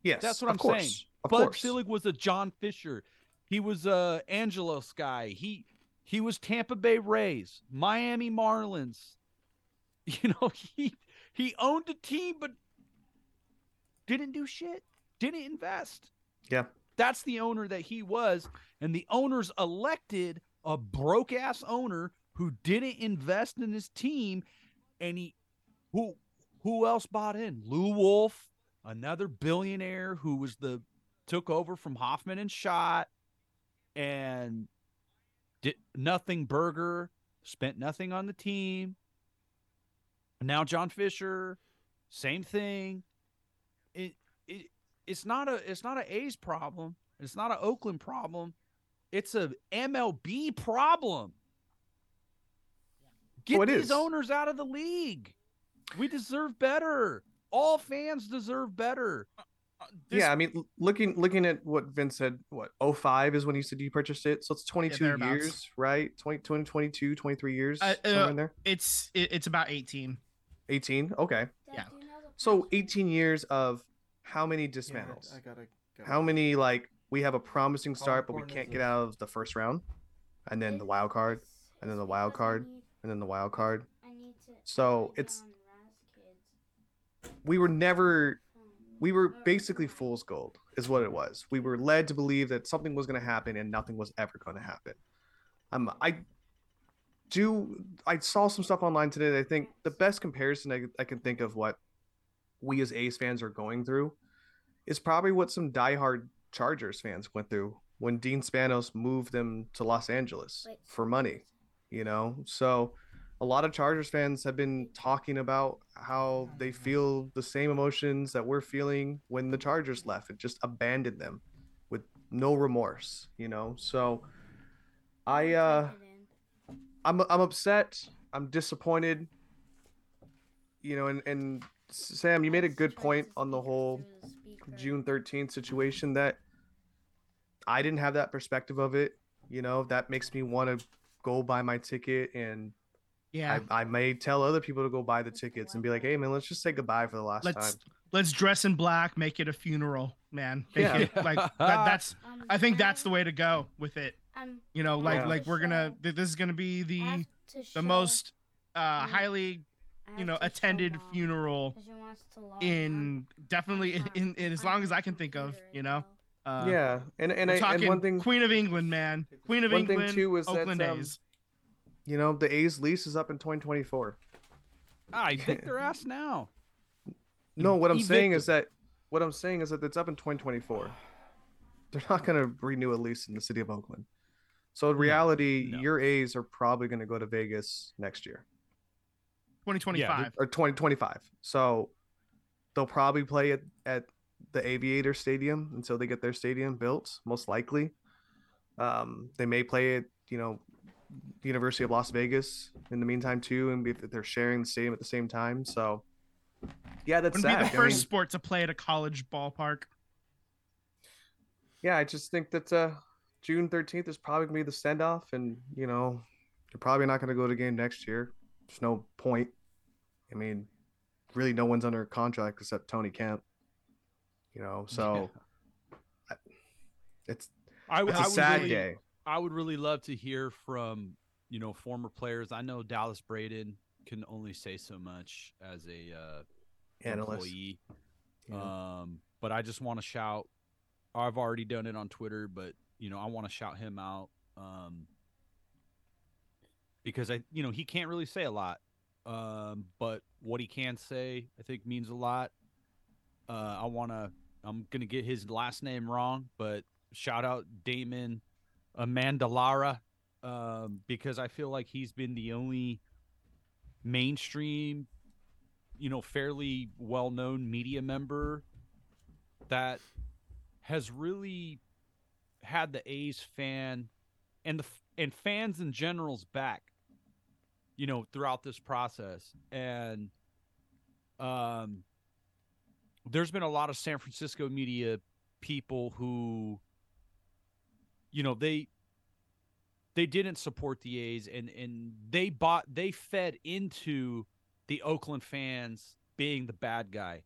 yes. That's what of I'm course, saying. Of Bud course. Selig was a John Fisher. He was a Angelos guy. He he was Tampa Bay Rays, Miami Marlins. You know, he he owned a team but didn't do shit. Didn't invest. Yeah. That's the owner that he was and the owners elected a broke ass owner who didn't invest in his team he who who else bought in? Lew Wolff, another billionaire who was the took over from Hofmann and Schott and did nothing burger, spent nothing on the team. Now John Fisher, same thing. It it it's not a it's not a A's problem. It's not an Oakland problem. It's a MLB problem. Get Oh, these is. owners out of the league. We deserve better. All fans deserve better. This- yeah, I mean, looking looking at what Vince said, what 05 is when he said he purchased it, so it's 22 thereabouts. years, right? 20, 20, 22, 23 years, Uh, somewhere uh, in there. it's it, it's about 18. 18, okay. Yeah. do you know the So 18 years of how many Yeah, dismantles? I gotta. Go. How many like we have a promising start, but we can't get out of the first round, and then the wild card, and then the wild card, need- and then the wild card. I need to So, it's- Kids. We were never we were basically fool's gold is what it was. We were led to believe that something was going to happen and nothing was ever going to happen. Um i do i saw some stuff online today that i think the best comparison I, I can think of what we as ace fans are going through is probably what some diehard chargers fans went through when dean spanos moved them to los angeles Wait, for money you know? So a lot of chargers fans have been talking about how they feel the same emotions that we're feeling when the chargers left and just abandoned them with no remorse you know? So i uh it i'm i'm upset. I'm disappointed. You know and and sam you made a good point on the whole through the speaker. June 13th situation that I didn't have that perspective of it. You know, that makes me want to go buy my ticket and Yeah. I, I may tell other people to go buy the tickets and be like, hey man, let's just say goodbye for the last let's time. let's dress in black, make it a funeral, man. Make Yeah. it, like that, that's Um, I think that's the way to go with it. um, You know, like have like we're gonna this is gonna be the to the most uh highly you know attended Mom, funeral 'cause she wants to log on in definitely in, in, in as long as I can think of, you know. Well. Uh, yeah, and and, we're I, talking and one thing, Queen of England, man. Queen of One thing, England, too, is that, Oakland um, A's. you know, the A's lease is up in 2024. I kick their ass now. No, what I'm saying is that what I'm saying is that it's up in 2024. They're not going to renew a lease in the city of Oakland. So in reality, no. your A's are probably going to go to Vegas next year. 2025. or 2025. So they'll probably play at, at the Aviator Stadium until they get their stadium built, most likely. Um, they may play it, you know, University of Las Vegas in the meantime too, and if they're sharing the stadium at the same time. So, yeah, that's Wouldn't be sad. the I first mean, sport to play at a college ballpark. yeah, I just think that uh, June thirteenth is probably gonna be the send off, and you know, you're probably not gonna go to the game next year. There's no point. I mean, really, no one's under contract except Tony Kemp. You know, so I- it's I, would- it's I a would sad really, day. I would really love to hear from you know former players. I know Dallas Braden can only say so much as a uh, Analyst. employee. Yeah. Um, but I just want to shout. I've already done it on Twitter, but you know I want to shout him out um, because I, you know, he can't really say a lot. Um, but what he can say, I think, means a lot. Uh, I want to. I'm gonna get his last name wrong, but shout out Damon Amendolara um, because I feel like he's been the only mainstream, you know, fairly well known media member that has really had the A's fan and the and fans in general's back, you know, throughout this process. And um there's been a lot of San Francisco media people who you know, they they didn't support the A's and and they bought they fed into the Oakland fans being the bad guy.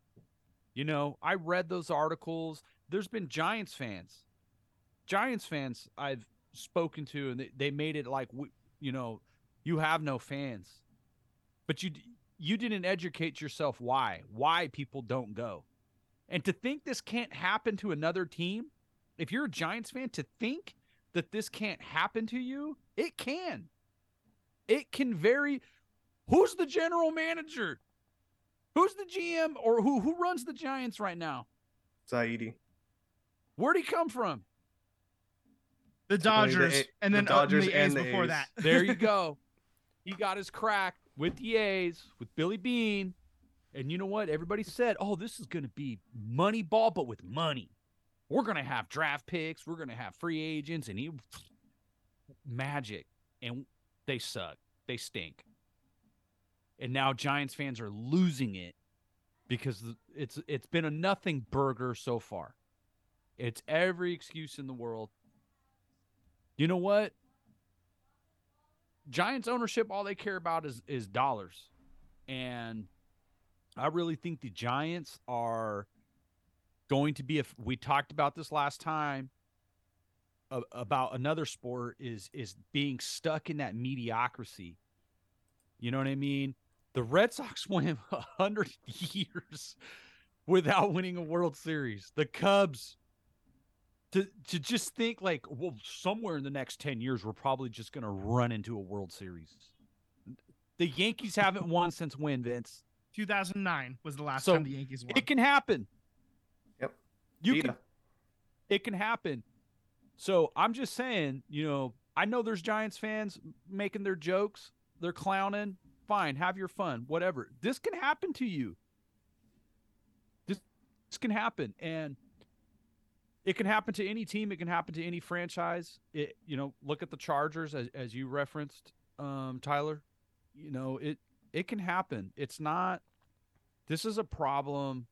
You know, I read those articles. There's been Giants fans. Giants fans I've spoken to and they, they made it like you know, you have no fans. But you you didn't educate yourself why why people don't go. And to think this can't happen to another team, if you're a Giants fan to think that this can't happen to you, it can. It can very Who's the general manager? Who's the GM or who who runs the Giants right now? Zaidi. Where'd he come from? The Typically the Dodgers, A- and then uh, Dodgers the A's and the before A's. that. There you go. he got his crack with the A's, with Billy Beane. And you know what? Everybody said, oh, this is going to be money ball, but with money. We're going to have draft picks. We're going to have free agents. And he, magic. And they suck. They stink. And now Giants fans are losing it because it's it's been a nothing burger so far. It's every excuse in the world. You know what? Giants ownership, all they care about is is dollars, and I really think the Giants are going to be. If we talked about this last time about another sport is is being stuck in that mediocrity. You know what I mean? The Red Sox went a hundred years without winning a World Series. The Cubs to to just think like well somewhere in the next 10 years we're probably just going to run into a world series the yankees haven't won since when vince 2009 was the last So, time the Yankees won. it can happen. Yep. you Vita. can it can happen. So i'm just saying you know i know there's giants fans making their jokes. They're clowning. Fine. Have your fun. Whatever. This can happen to you. This, this can happen. And it can happen to any team. It can happen to any franchise. It you know look at the chargers as, as you referenced um tyler. You know it it can happen. It's not this is a problem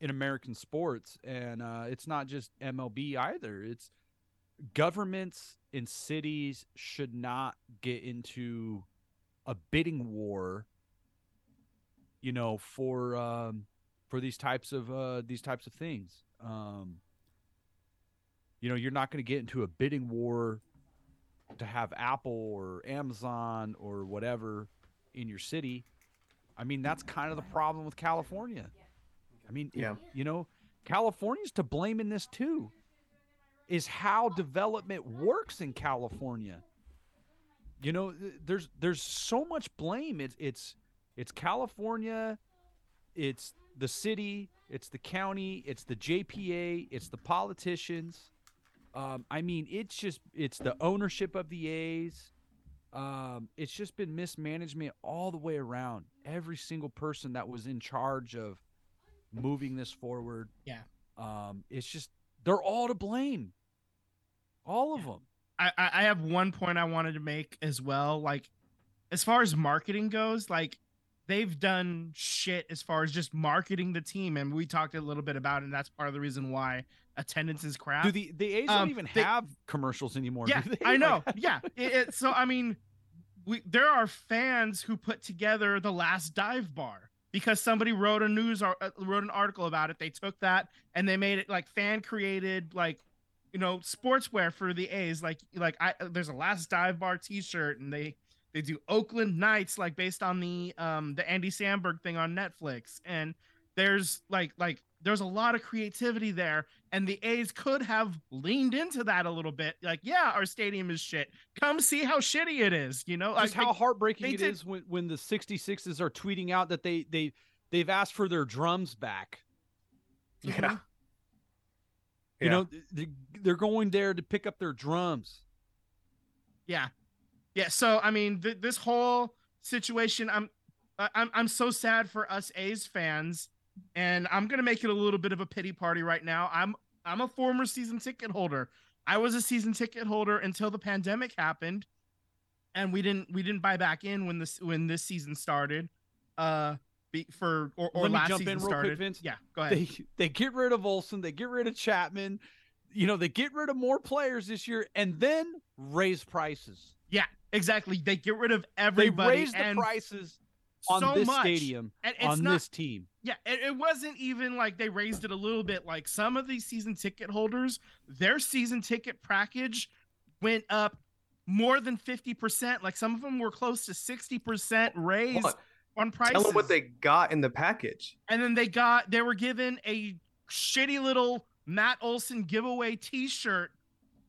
in american sports and uh it's not just mlb either. It's governments and cities should not get into a bidding war you know for um for these types of uh these types of things. Um you know you're not going to get into a bidding war to have apple or amazon or whatever in your city i mean that's kind of the problem with california. I mean Yeah. you know california's to blame in this too is how development works in california. You know there's there's so much blame. It's it's it's california it's the city it's the county it's the jpa it's the politicians. Um, i mean it's just it's the ownership of the a's um, it's just been mismanagement all the way around every single person that was in charge of moving this forward. Yeah. Um, it's just they're all to blame. All of them. I, I I have one point I wanted to make as well. Like, as far as marketing goes, like they've done shit as far as just marketing the team, and we talked a little bit about it. And that's part of the reason why attendance is crap. Do the the A's Um, don't even they- have commercials anymore? yeah, do they? I know. yeah, it, it- so I mean, we there are fans who put together the last dive bar because somebody wrote a news ar- uh, wrote an article about it. They took that and they made it like fan created, like you know, sportswear for the A's. Like like I there's a last dive bar T-shirt and they they do Oakland Nights like based on the um the Andy Samberg thing on Netflix and there's like like there's a lot of creativity there and the A's could have leaned into that a little bit like yeah our stadium is shit come see how shitty it is you know like just how heartbreaking they it did- is when, when the 66s are tweeting out that they they they've asked for their drums back. Yeah. Mm-hmm. You Yeah. know, they, they're going there to pick up their drums. Yeah, yeah. So I mean, th- this whole situation, I'm, I'm, I'm so sad for us A's fans, and I'm gonna make it a little bit of a pity party right now. I'm, I'm a former season ticket holder. I was a season ticket holder until the pandemic happened, and we didn't, we didn't buy back in when this, when this season started. Uh, be, for or, or Let me last jump season in real quick, started. Vince. Yeah, go ahead. They they get rid of Olson, they get rid of Chapman, you know, they get rid of more players this year, and then raise prices. Yeah, exactly. They get rid of everybody. They raise the and prices on so this much. stadium, And it's on not this team. Yeah, it, it wasn't even like they raised it a little bit. Like some of these season ticket holders, their season ticket package went up more than 50%. Like some of them were close to 60% raise Hold on prices. Tell them what they got in the package. and then they got, they were given a shitty little Matt Olson giveaway t shirt.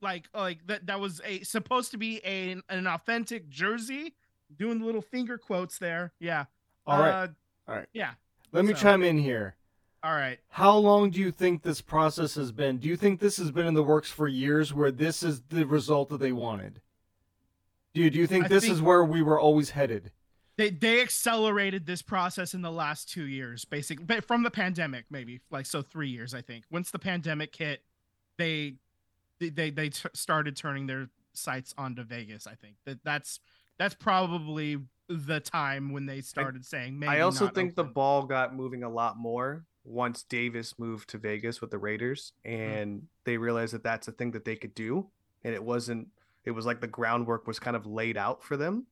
Like, like that, that was a supposed to be a, an authentic jersey. Doing the little finger quotes there. Yeah. All right. Uh, All right. Yeah. Let me chime in here. All right. How long do you think this process has been? Do you think this has been in the works for years where this is the result that they wanted? Do you, do you think I this think- is where we were always headed? they they accelerated this process in the last two years basically but from the pandemic maybe like so three years i think once the pandemic hit they they they, they t- started turning their sights onto vegas i think that that's that's probably the time when they started saying maybe I also not think the ball got moving a lot more once Davis moved to Vegas with the Raiders, and they realized that that's a thing that they could do, and it wasn't. It was like the groundwork was kind of laid out for them,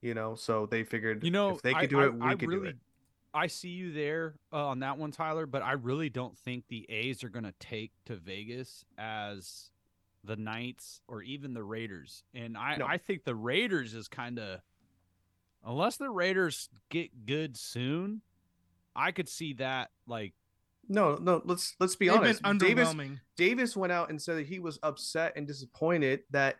you know. So they figured, You know, if they could I- do I- it, we I could really, do it. I see you there uh, on that one, Tyler. But I really don't think the A's are going to take to Vegas as the Knights or even the Raiders. And I, No. I think the Raiders is kind of, unless the Raiders get good soon, I could see that like No, no. Let's let's be They've honest. Davis underwhelming Davis went out and said that he was upset and disappointed that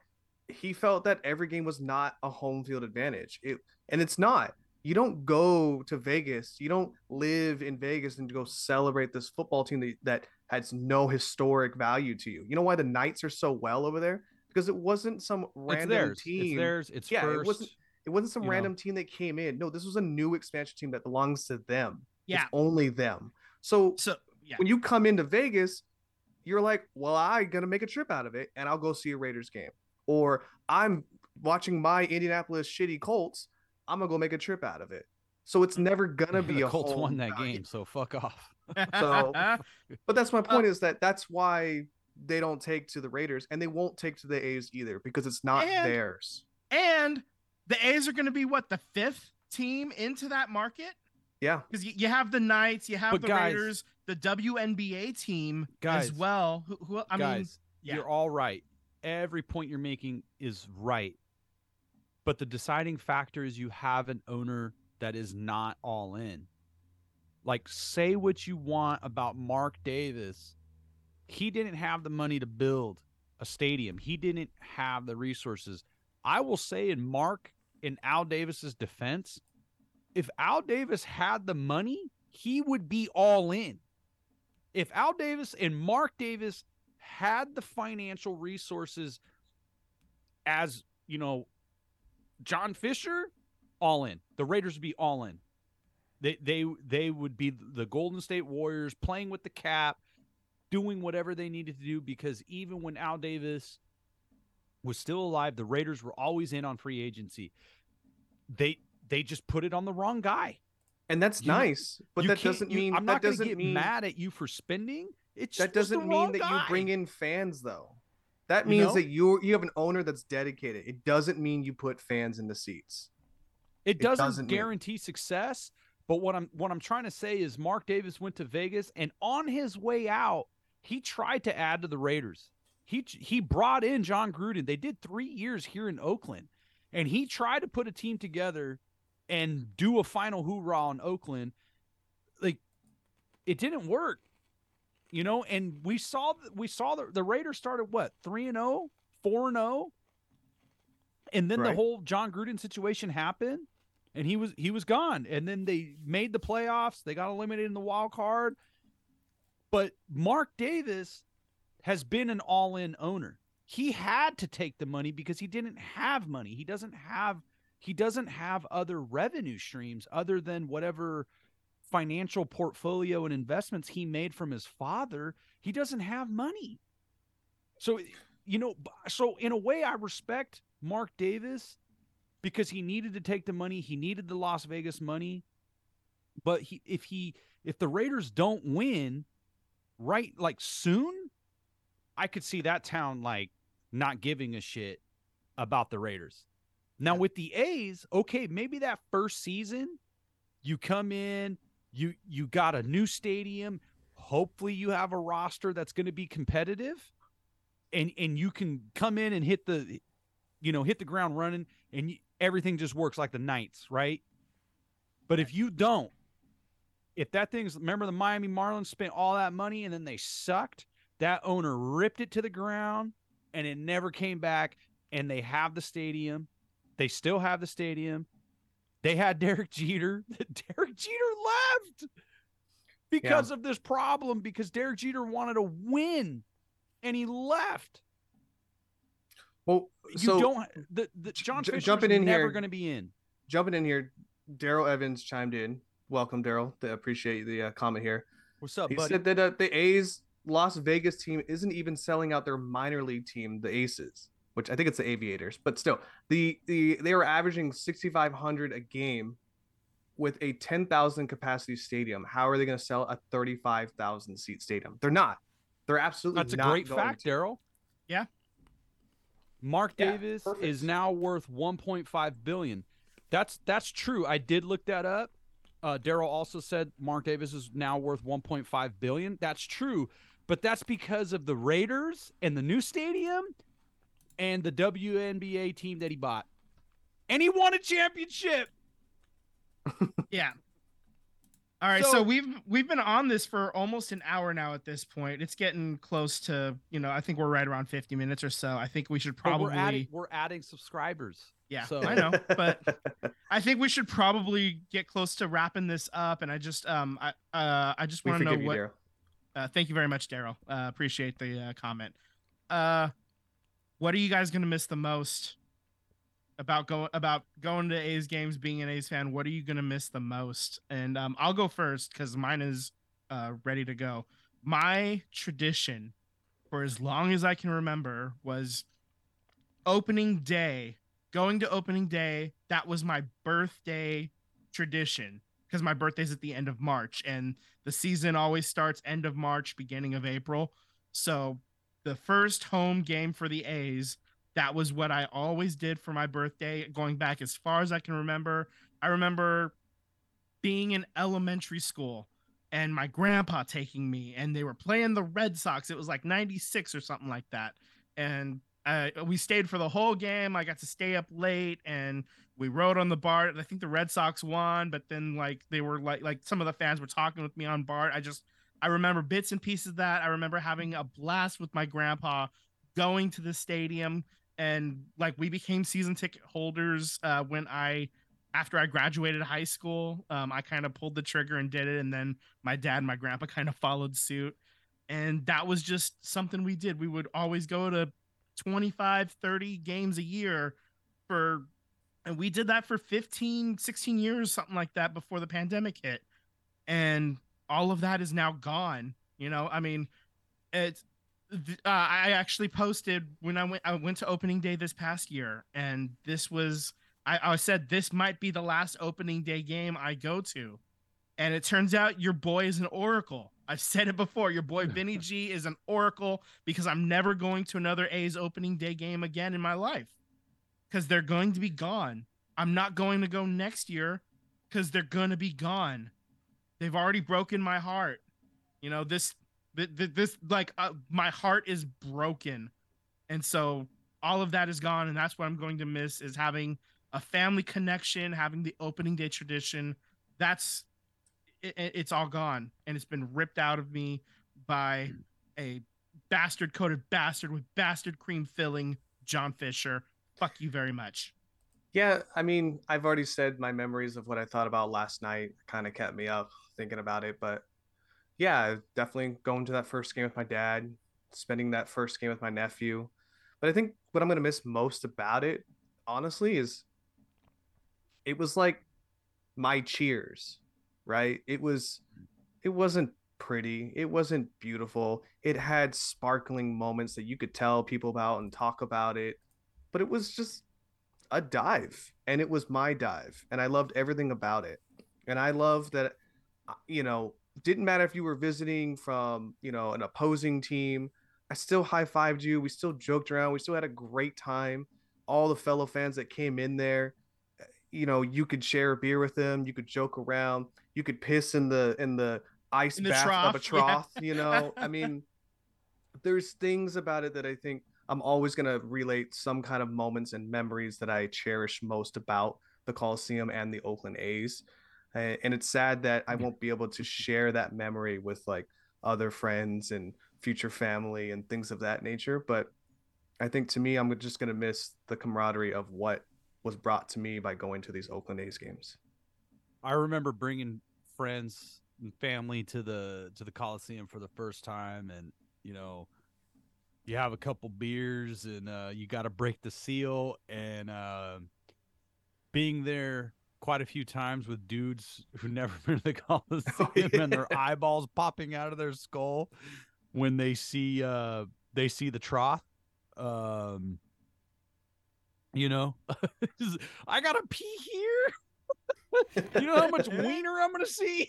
he felt that every game was not a home field advantage. It and it's not. You don't go to Vegas. You don't live in Vegas and go celebrate this football team that, that has no historic value to you. You know why the Knights are so well over there? Because it wasn't some it's random theirs. team. It's theirs. It's Yeah, it wasn't- It wasn't some you know. random team that came in. No, this was a new expansion team that belongs to them. yeah It's only them. So so yeah when you come into Vegas, you're like, well, I'm gonna make a trip out of it, and I'll go see a Raiders game, or I'm watching my Indianapolis shitty Colts. I'm gonna go make a trip out of it. So it's never gonna be the a Colts home won that value. game, so fuck off. So- But that's Uh, my point is that that's why they don't take to the Raiders, and they won't take to the A's either because it's not And- theirs. and the a's are going to be what the fifth team into that market Yeah, because you, you have the knights you have But the guys- raiders the WNBA team Guys, as well who, who i mean Guys, yeah. you're all right. Every point you're making is right. But the deciding factor is you have an owner that is not all in. Like, say what you want about Mark Davis. He didn't have the money to build a stadium, he didn't have the resources. I will say, in Mark, in Al Davis's defense, if Al Davis had the money, he would be all in. If Al Davis and Mark Davis had the financial resources as, you know, John Fisher, all in. The Raiders would be all in. They they they would be the Golden State Warriors playing with the cap, doing whatever they needed to do because even when Al Davis was still alive, the Raiders were always in on free agency. They they just put it on the wrong guy. And that's You- nice, but that doesn't you- mean I'm that not going to doesn't get mean mad at you for spending. It's that doesn't mean that you bring in fans though. That You means know? that you you have an owner that's dedicated. It doesn't mean you put fans in the seats. It doesn't, doesn't mean- guarantee success, but what I'm what I'm trying to say is Mark Davis went to Vegas and on his way out, he tried to add to the Raiders. He he brought in Jon Gruden. They did 3 years here in Oakland and he tried to put a team together and do a final hoorah in Oakland. Like it didn't work. You know, and we saw we saw the, the Raiders started what? 3 and 0, 4 and 0. And then the whole Jon Gruden situation happened and he was he was gone. And then they made the playoffs. They got eliminated in the wild card. But Mark Davis has been an all-in owner. He had to take the money because he didn't have money. He doesn't have he doesn't have other revenue streams other than whatever financial portfolio and investments he made from his father. He doesn't have money. So you know, so in a way I respect Mark Davis because he needed to take the money, he needed the Las Vegas money. But he if he if the Raiders don't win right like soon, I could see that town like not giving a shit about the Raiders. Now with the A's, okay, maybe that first season you come in, you you got a new stadium, hopefully you have a roster that's going to be competitive and and you can come in and hit the you know, hit the ground running and you, everything just works like the Knights, right? But if you don't, if that thing's remember the Miami Marlins spent all that money and then they sucked, that owner ripped it to the ground and it never came back and they have the stadium. They still have the stadium. They had Derek Jeter. Derek Jeter left because of this problem because Derek Jeter wanted to win and he left. Well, You so don't the, the John j- Fisher's jumping in never here- going to be in. jumping in here, Daryl Evans chimed in. Welcome, Daryl. I appreciate the uh, comment here. What's up, He buddy? said that uh, the A's Las Vegas team isn't even selling out their minor league team, the Aces, which I think it's the Aviators, but still, the the they were averaging 6,500 a game with a 10,000 capacity stadium. How are they going to sell a 35,000 seat stadium? They're not. They're absolutely That's a great fact. Daryl. Yeah. Mark Yeah, Davis perfect. is now worth 1.5 billion. That's that's true. I did look that up. Uh, Daryl also said Mark Davis is now worth 1.5 billion. That's true, but that's because of the Raiders and the new stadium and the WNBA team that he bought, and he won a championship. Yeah. All right, so, So- we've we've been on this for almost an hour now at this point. It's getting close to, you know, I think we're right around 50 minutes or so. I think we should probably we're adding we're adding subscribers. Yeah, So- I know, but I think we should probably get close to wrapping this up and I just um I uh I just want to know forgive you, what Daryl. uh, thank you very much, Daryl. Uh, appreciate the uh, comment. Uh, what are you guys gonna miss the most about going about going to A's games? Being an A's fan, what are you gonna miss the most? And um, I'll go first because mine is uh, ready to go. My tradition, for as long as I can remember, was opening day. Going to opening day. That was my birthday tradition because my birthday's at the end of March and the season always starts end of March, beginning of April. So the first home game for the A's, that was what I always did for my birthday, going back as far as I can remember. I remember being in elementary school and my grandpa taking me and they were playing the Red Sox. It was like 96 or something like that. And uh, we stayed for the whole game. I got to stay up late and we rode on the BART. I think the Red Sox won, but then like they were like like some of the fans were talking with me on BART. I just I remember bits and pieces of that. I remember having a blast with my grandpa going to the stadium and like we became season ticket holders uh, when I after I graduated high school. Um, I kind of pulled the trigger and did it, and then my dad and my grandpa kind of followed suit. And that was just something we did. We would always go to 25, 30 games a year for And we did that for 15, 16 years, something like that before the pandemic hit. And all of that is now gone. You know, I mean, it's uh, I actually posted when I went I went to opening day this past year and this was I, I said this might be the last opening day game I go to. And it turns out your boy is an oracle. I've said it before. Your boy Vinny G is an oracle because I'm never going to another A's opening day game again in my life because they're going to be gone. I'm not going to go next year because they're going to be gone. They've already broken my heart. You know, this, th- th- this, like, uh, my heart is broken. And so all of that is gone. And that's what I'm going to miss is having a family connection, having the opening day tradition. That's, it, it's all gone. And it's been ripped out of me by a bastard coated bastard with bastard cream filling, John Fisher. Fuck you very much. Yeah, I mean, I've already said my memories of what I thought about last night kind of kept me up thinking about it, but yeah, definitely going to that first game with my dad, spending that first game with my nephew. But I think what I'm going to miss most about it, honestly, is it was like my cheers, right? It was it wasn't pretty, it wasn't beautiful. It had sparkling moments that you could tell people about and talk about it, but it was just a dive and it was my dive and I loved everything about it. And I love that uh, you know, didn't matter if you were visiting from, you know, an opposing team. I still high-fived you. We still joked around. We still had a great time. All the fellow fans that came in there, uh, you know, you could share a beer with them, you could joke around, you could piss in the in the ice In the bath of a trough, yeah. trough, you know. I mean, there's things about it that I think I'm always going to relate some kind of moments and memories that I cherish most about the Coliseum and the Oakland A's. And it's sad that I won't be able to share that memory with like other friends and future family and things of that nature. But I think to me, I'm just going to miss the camaraderie of what was brought to me by going to these Oakland A's games. I remember bringing friends and family to the to the Coliseum for the first time, and you know, you have a couple beers, and uh, you got to break the seal, and uh, being there quite a few times with dudes who never been to the Coliseum and their eyeballs popping out of their skull when they see uh they see the trough. Um, you know, I gotta pee here. you know how much wiener I'm gonna see?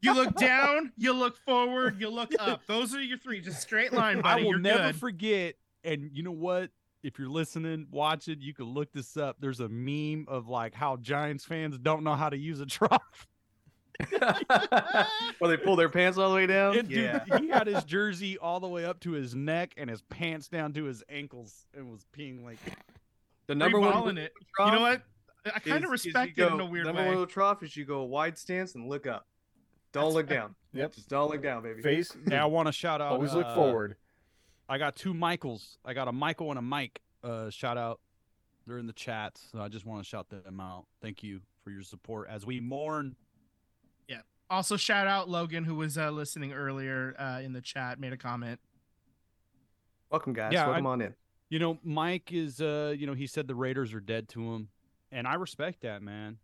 You look down, you look forward, you look up. Those are your three, just straight line, I buddy. will You're never good. forget. And you know what? If you're listening, watching, you can look this up. There's a meme of like how Giants fans don't know how to use a trough. Well, they pull their pants all the way down. And dude, he had his jersey all the way up to his neck and his pants down to his ankles and was peeing like the number number one one it. You know what? I kind of is- is respect it in a weird number way. one the trough is you go a wide stance and look up. Don't That's look fair. down. Yep. Just don't look down, baby. Face. Now I want to shout out. Always look uh, forward. I got two Michaels. I got a Michael and a Mike. Uh, shout out. They're in the chat, so I just want to shout them out. Thank you for your support as we mourn. Yeah. Also, shout out Logan, who was uh, listening earlier uh, in the chat, made a comment. Welcome, guys. Yeah, Welcome I- on in. You know, Mike is. Uh, you know, he said the Raiders are dead to him, and I respect that, man.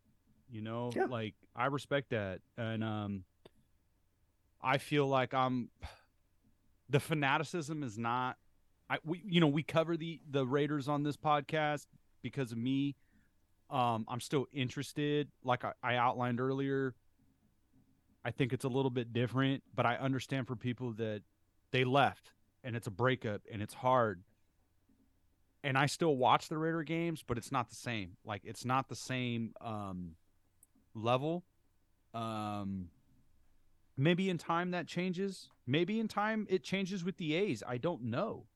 You know, Yeah. like I respect that, and um, I feel like I'm. The fanaticism is not. I we you know we cover the the Raiders on this podcast because of me. Um, I'm still interested, like I, I outlined earlier. I think it's a little bit different, but I understand for people that they left and it's a breakup and it's hard. And I still watch the Raider games, but it's not the same. Like it's not the same um level. Um maybe in time that changes. Maybe in time it changes with the A's. I don't know.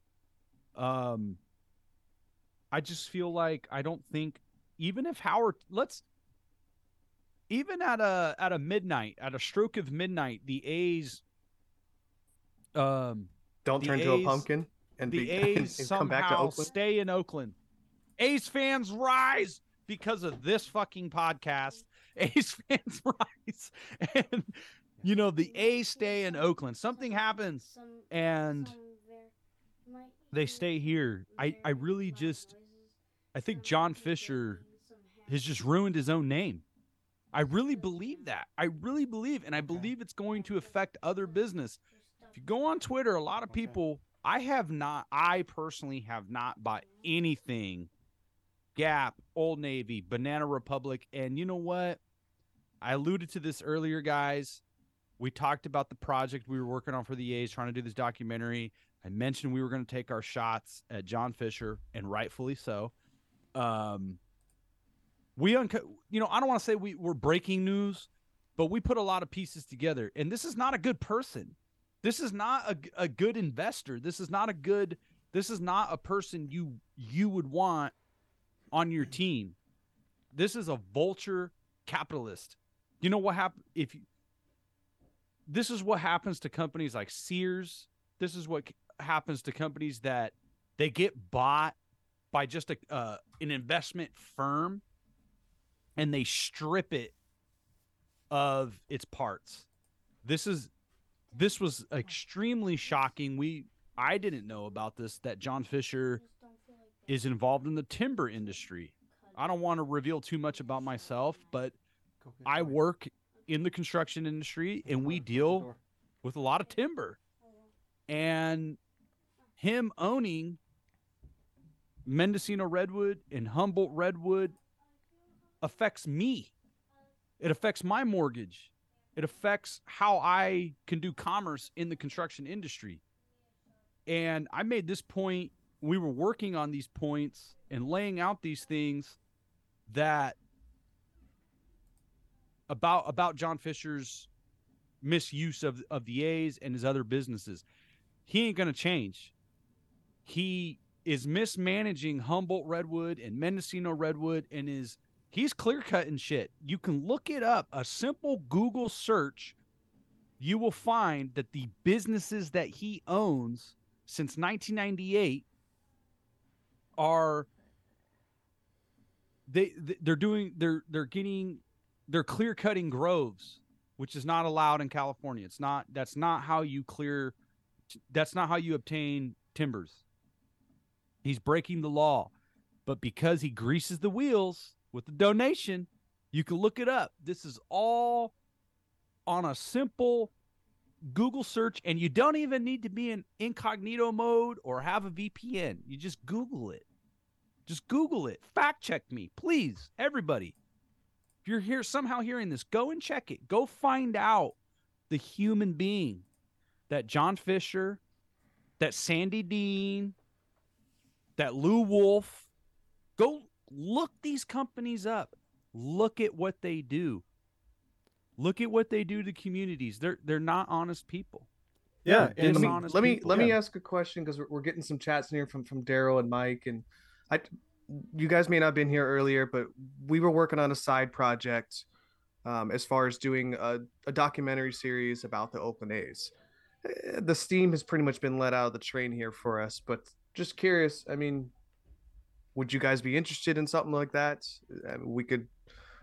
Um I just feel like I don't think even if Howard let's even at a at a midnight, at a stroke of midnight, the A's um Don't turn to a pumpkin and, the be, A's and come back to Oakland. stay in Oakland. A's fans rise because of this fucking podcast. A's fans rise, and you know the A's stay in Oakland. Something happens, and some ver- might they stay here. I I really just I think John Fisher has just ruined his own name. I really believe that. I really believe, and I believe it's going to affect other business. If you go on Twitter, a lot of people, I have not, I personally have not bought anything Gap, Old Navy, Banana Republic. And you know what? I alluded to this earlier, guys. We talked about the project we were working on for the A's, trying to do this documentary. I mentioned we were going to take our shots at John Fisher, and rightfully so. Um, we unco- you know, I don't want to say we were breaking news, but we put a lot of pieces together. And this is not a good person. This is not a, a good investor. This is not a good. This is not a person you you would want on your team. This is a vulture capitalist. You know what happened if you, this is what happens to companies like Sears. This is what happens to companies that they get bought by just a uh, an investment firm and they strip it of its parts. This is this was extremely shocking. We I didn't know about this that John Fisher is involved in the timber industry. I don't want to reveal too much about myself, but I work in the construction industry and we deal with a lot of timber. And him owning Mendocino Redwood and Humboldt Redwood affects me. It affects my mortgage. It affects how I can do commerce in the construction industry. And I made this point, we were working on these points and laying out these things that about about John Fisher's misuse of of the A's and his other businesses. He ain't going to change. He is mismanaging Humboldt Redwood and Mendocino Redwood and is he's clear cutting shit. You can look it up. A simple Google search, you will find that the businesses that he owns since 1998 are they they're doing they're they're getting they're clear cutting groves which is not allowed in California. It's not that's not how you clear that's not how you obtain timbers. He's breaking the law. But because he greases the wheels with the donation, you can look it up. This is all on a simple Google search and you don't even need to be in incognito mode or have a VPN. You just Google it. Just Google it. Fact check me, please. Everybody. If you're here somehow hearing this, go and check it. Go find out the human being that John Fisher, that Sandy Dean, that Lew Wolff. Go look these companies up. Look at what they do. Look at what they do to communities. They're they're not honest people. Yeah, They're and let me let me people. let me Yeah. ask a question because we're, we're getting some chats in here from from Daryl and Mike and I. You guys may not have been here earlier, but we were working on a side project um, as far as doing a, a documentary series about the Oakland A's. Eh, The steam has pretty much been let out of the train here for us, but just curious. I mean, would you guys be interested in something like that? I mean, we could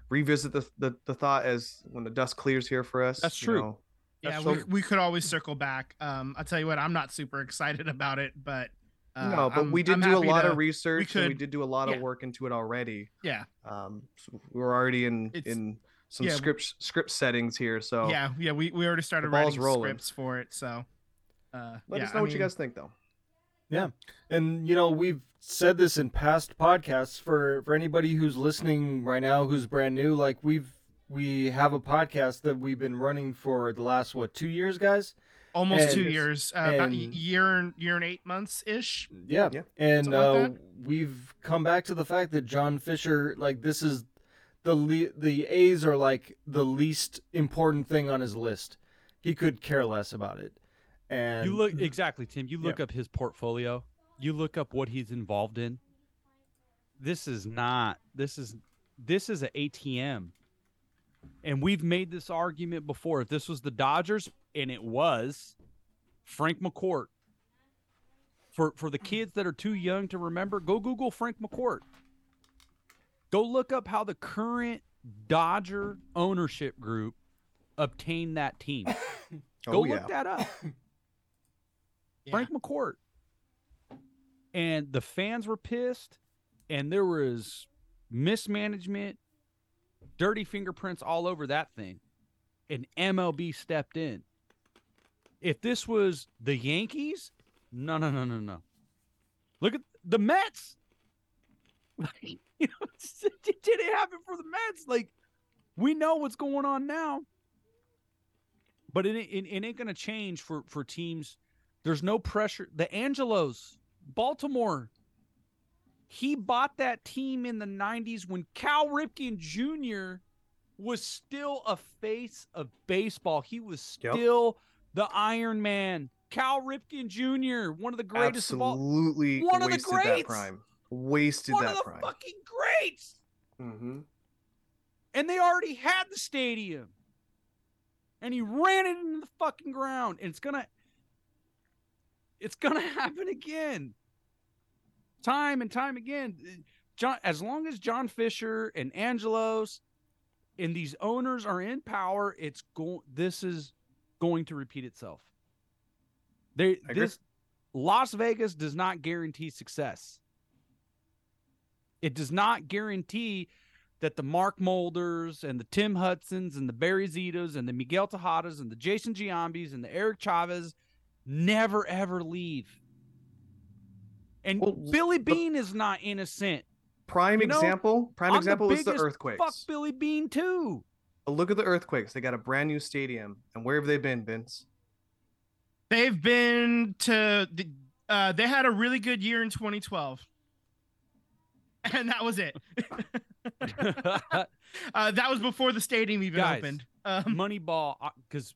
revisit the, the the thought as when the dust clears here for us. That's you true. know. Yeah, So- we, we could always circle back. Um, I'll tell you what, I'm not super excited about it, but uh, no, but I'm- we did I'm do a lot to- of research and we did do a lot yeah. of work into it already. Yeah, Um, so we were already in It's- in some yeah, script script settings here. So yeah, yeah. We, we already started writing rolling. scripts for it, so uh, let yeah, us know I what you guys think, though. Yeah, and you know, we've said this in past podcasts for for anybody who's listening right now who's brand new, like we've we have a podcast that we've been running for the last what, 2 years, guys? Almost and- two years, uh, about a year and year and eight months ish. Yeah. Yeah, And something like uh, we've come back to the fact that John Fisher like this is the le- the A's are like the least important thing on his list. He could care less about it. And You look exactly, Tim. You look up his portfolio. You look up what he's involved in. This is not. This is this is an ATM. And we've made this argument before. If this was the Dodgers, and it was, Frank McCourt. For for the kids that are too young to remember, go Google Frank McCourt. Go look up how the current Dodger ownership group obtained that team. Go oh look yeah, that up. Yeah. Frank McCourt. And the fans were pissed, and there was mismanagement, dirty fingerprints all over that thing, and MLB stepped in. If this was the Yankees, no, no, no, no, no. Look at the Mets. you know, it didn't happen for the Mets. Like, we know what's going on now, but it, it, it ain't going to change for for teams. There's no pressure. The Angelos, Baltimore, he bought that team in the 90s when Cal Ripken Jr. was still a face of baseball. He was Yep. still the Iron Man. Cal Ripken Jr., one of the greatest of all. Absolutely One of the wasted that greats. prime. Wasted One that of the prime. fucking greats. hmm and they already had the stadium. And he ran it into the fucking ground. And it's gonna it's gonna happen again. Time and time again. Eh, John as long as John Fisher and Angelos and these owners are in power, it's going this is going to repeat itself. They this Las Vegas does not guarantee success. It does not guarantee that the Mark Mulders and the Tim Hudsons and the Barry Zitos and the Miguel Tejadas and the Jason Giambis and the Eric Chavez never ever leave. And Well, Billy but- Beane is not innocent. Prime You know, example. Prime I'm example the is the earthquakes. Fuck Billy Beane too. But Look at the earthquakes. They got a brand new stadium, and where have they been, Vince? They've been to the, uh, they had a really good year in 2012. And that was it. uh, that was before the stadium even Guys, opened. Um, Moneyball, because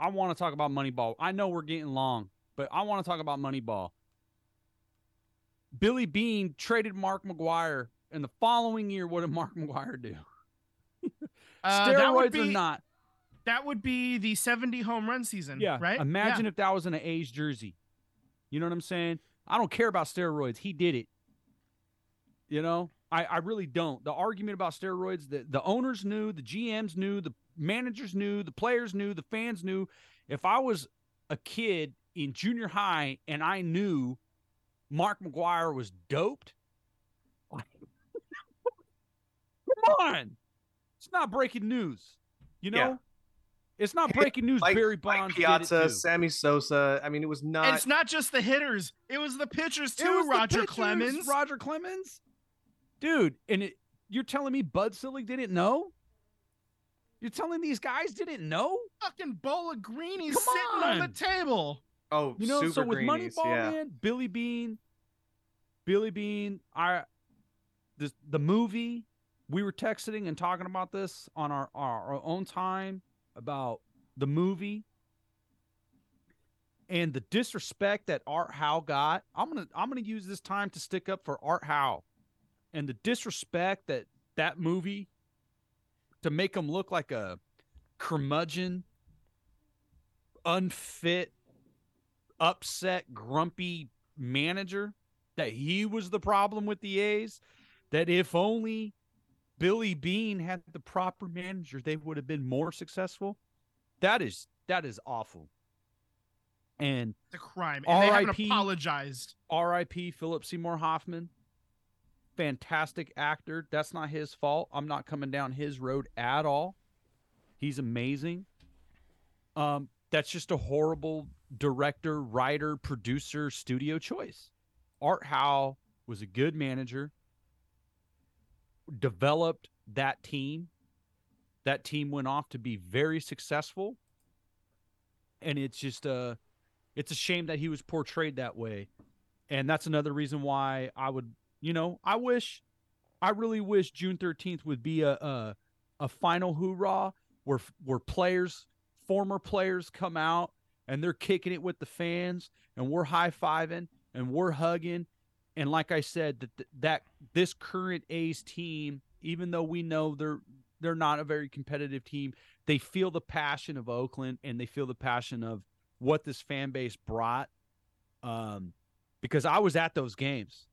I want to talk about Moneyball. I know we're getting long, but I want to talk about Moneyball. Billy Beane traded Mark McGwire, and the following year, what did Mark McGwire do? uh, Steroids or not? that would be the 70 home run season. Yeah. Right. Imagine if that was in an A's jersey. You know what I'm saying? I don't care about steroids. He did it. You know, I, I really don't. The argument about steroids, the, the owners knew, the GMs knew, the managers knew, the players knew, the fans knew. If I was a kid in junior high and I knew Mark McGwire was doped, come on. It's not breaking news. You know? Yeah. It's not breaking news. Like- Barry Mike Bonds did it Piazza. Sammy Sosa. I mean, it was And not. it's not just the hitters; it was the pitchers It too. was the Roger pitchers, Clemens. Roger Clemens, dude. And it, you're telling me Bud Selig didn't know? You're telling these guys didn't know? fucking bowl of greenies Come sitting on. the table. Oh, You know, super so with greenies, Moneyball, yeah. man, Billy Beane, Billy Beane, I, the the movie, we were texting and talking about this on our our, our own time about the movie. And the disrespect that Art Howe got, I'm gonna I'm gonna use this time to stick up for Art Howe, and the disrespect that that movie, to make him look like a curmudgeon, unfit, upset, grumpy manager, that he was the problem with the A's, that if only Billy Beane had the proper manager, they would have been more successful. That is that is awful. And The crime, and they haven't apologized. R.I.P. Philip Seymour Hoffman. Fantastic actor. That's not his fault. I'm not coming down his road at all. He's amazing. Um, that's just a horrible director, writer, producer, studio choice. Art Howe was a good manager, developed that team. That team went off to be very successful. And it's just uh it's a shame that he was portrayed that way. And that's another reason why I would, you know, I wish I really wish June 13th would be a a, a final hoorah where where players, former players come out and they're kicking it with the fans and we're high-fiving and we're hugging and like I said that that this current A's team even though we know they're they're not a very competitive team, they feel the passion of Oakland and they feel the passion of what this fan base brought. Um, because I was at those games.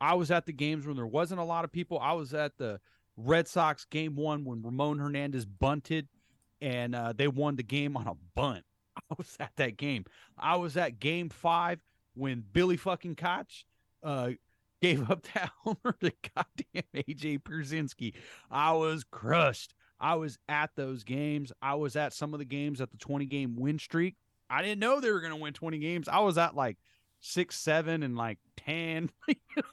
I was at the games when there wasn't a lot of people. I was at the Red Sox game one when Ramon Hernandez bunted and uh, they won the game on a bunt. I was at that game. I was at game five when Billy fucking Koch uh, gave up that homer to goddamn AJ Pierzynski. I was crushed. I was at those games. I was at some of the games at the 20 game win streak. I didn't know they were going to win 20 games. I was at like six, seven, and like 10.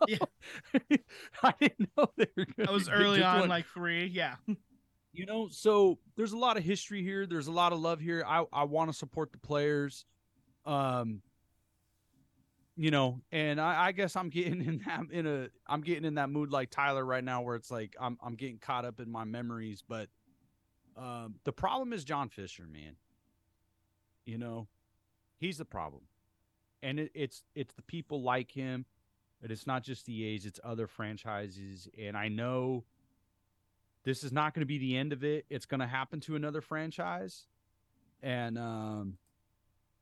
you know? I didn't know they were going I was early on, like three. Yeah. You know, so there's a lot of history here. There's a lot of love here. I, I want to support the players. Um, you know, and I, I guess I'm getting in that in a I'm getting in that mood like Tyler right now where it's like I'm I'm getting caught up in my memories, but um the problem is John Fisher, man. You know, he's the problem. And it, it's it's the people like him, but it's not just the A's, it's other franchises. And I know this is not going to be the end of it. It's going to happen to another franchise. And um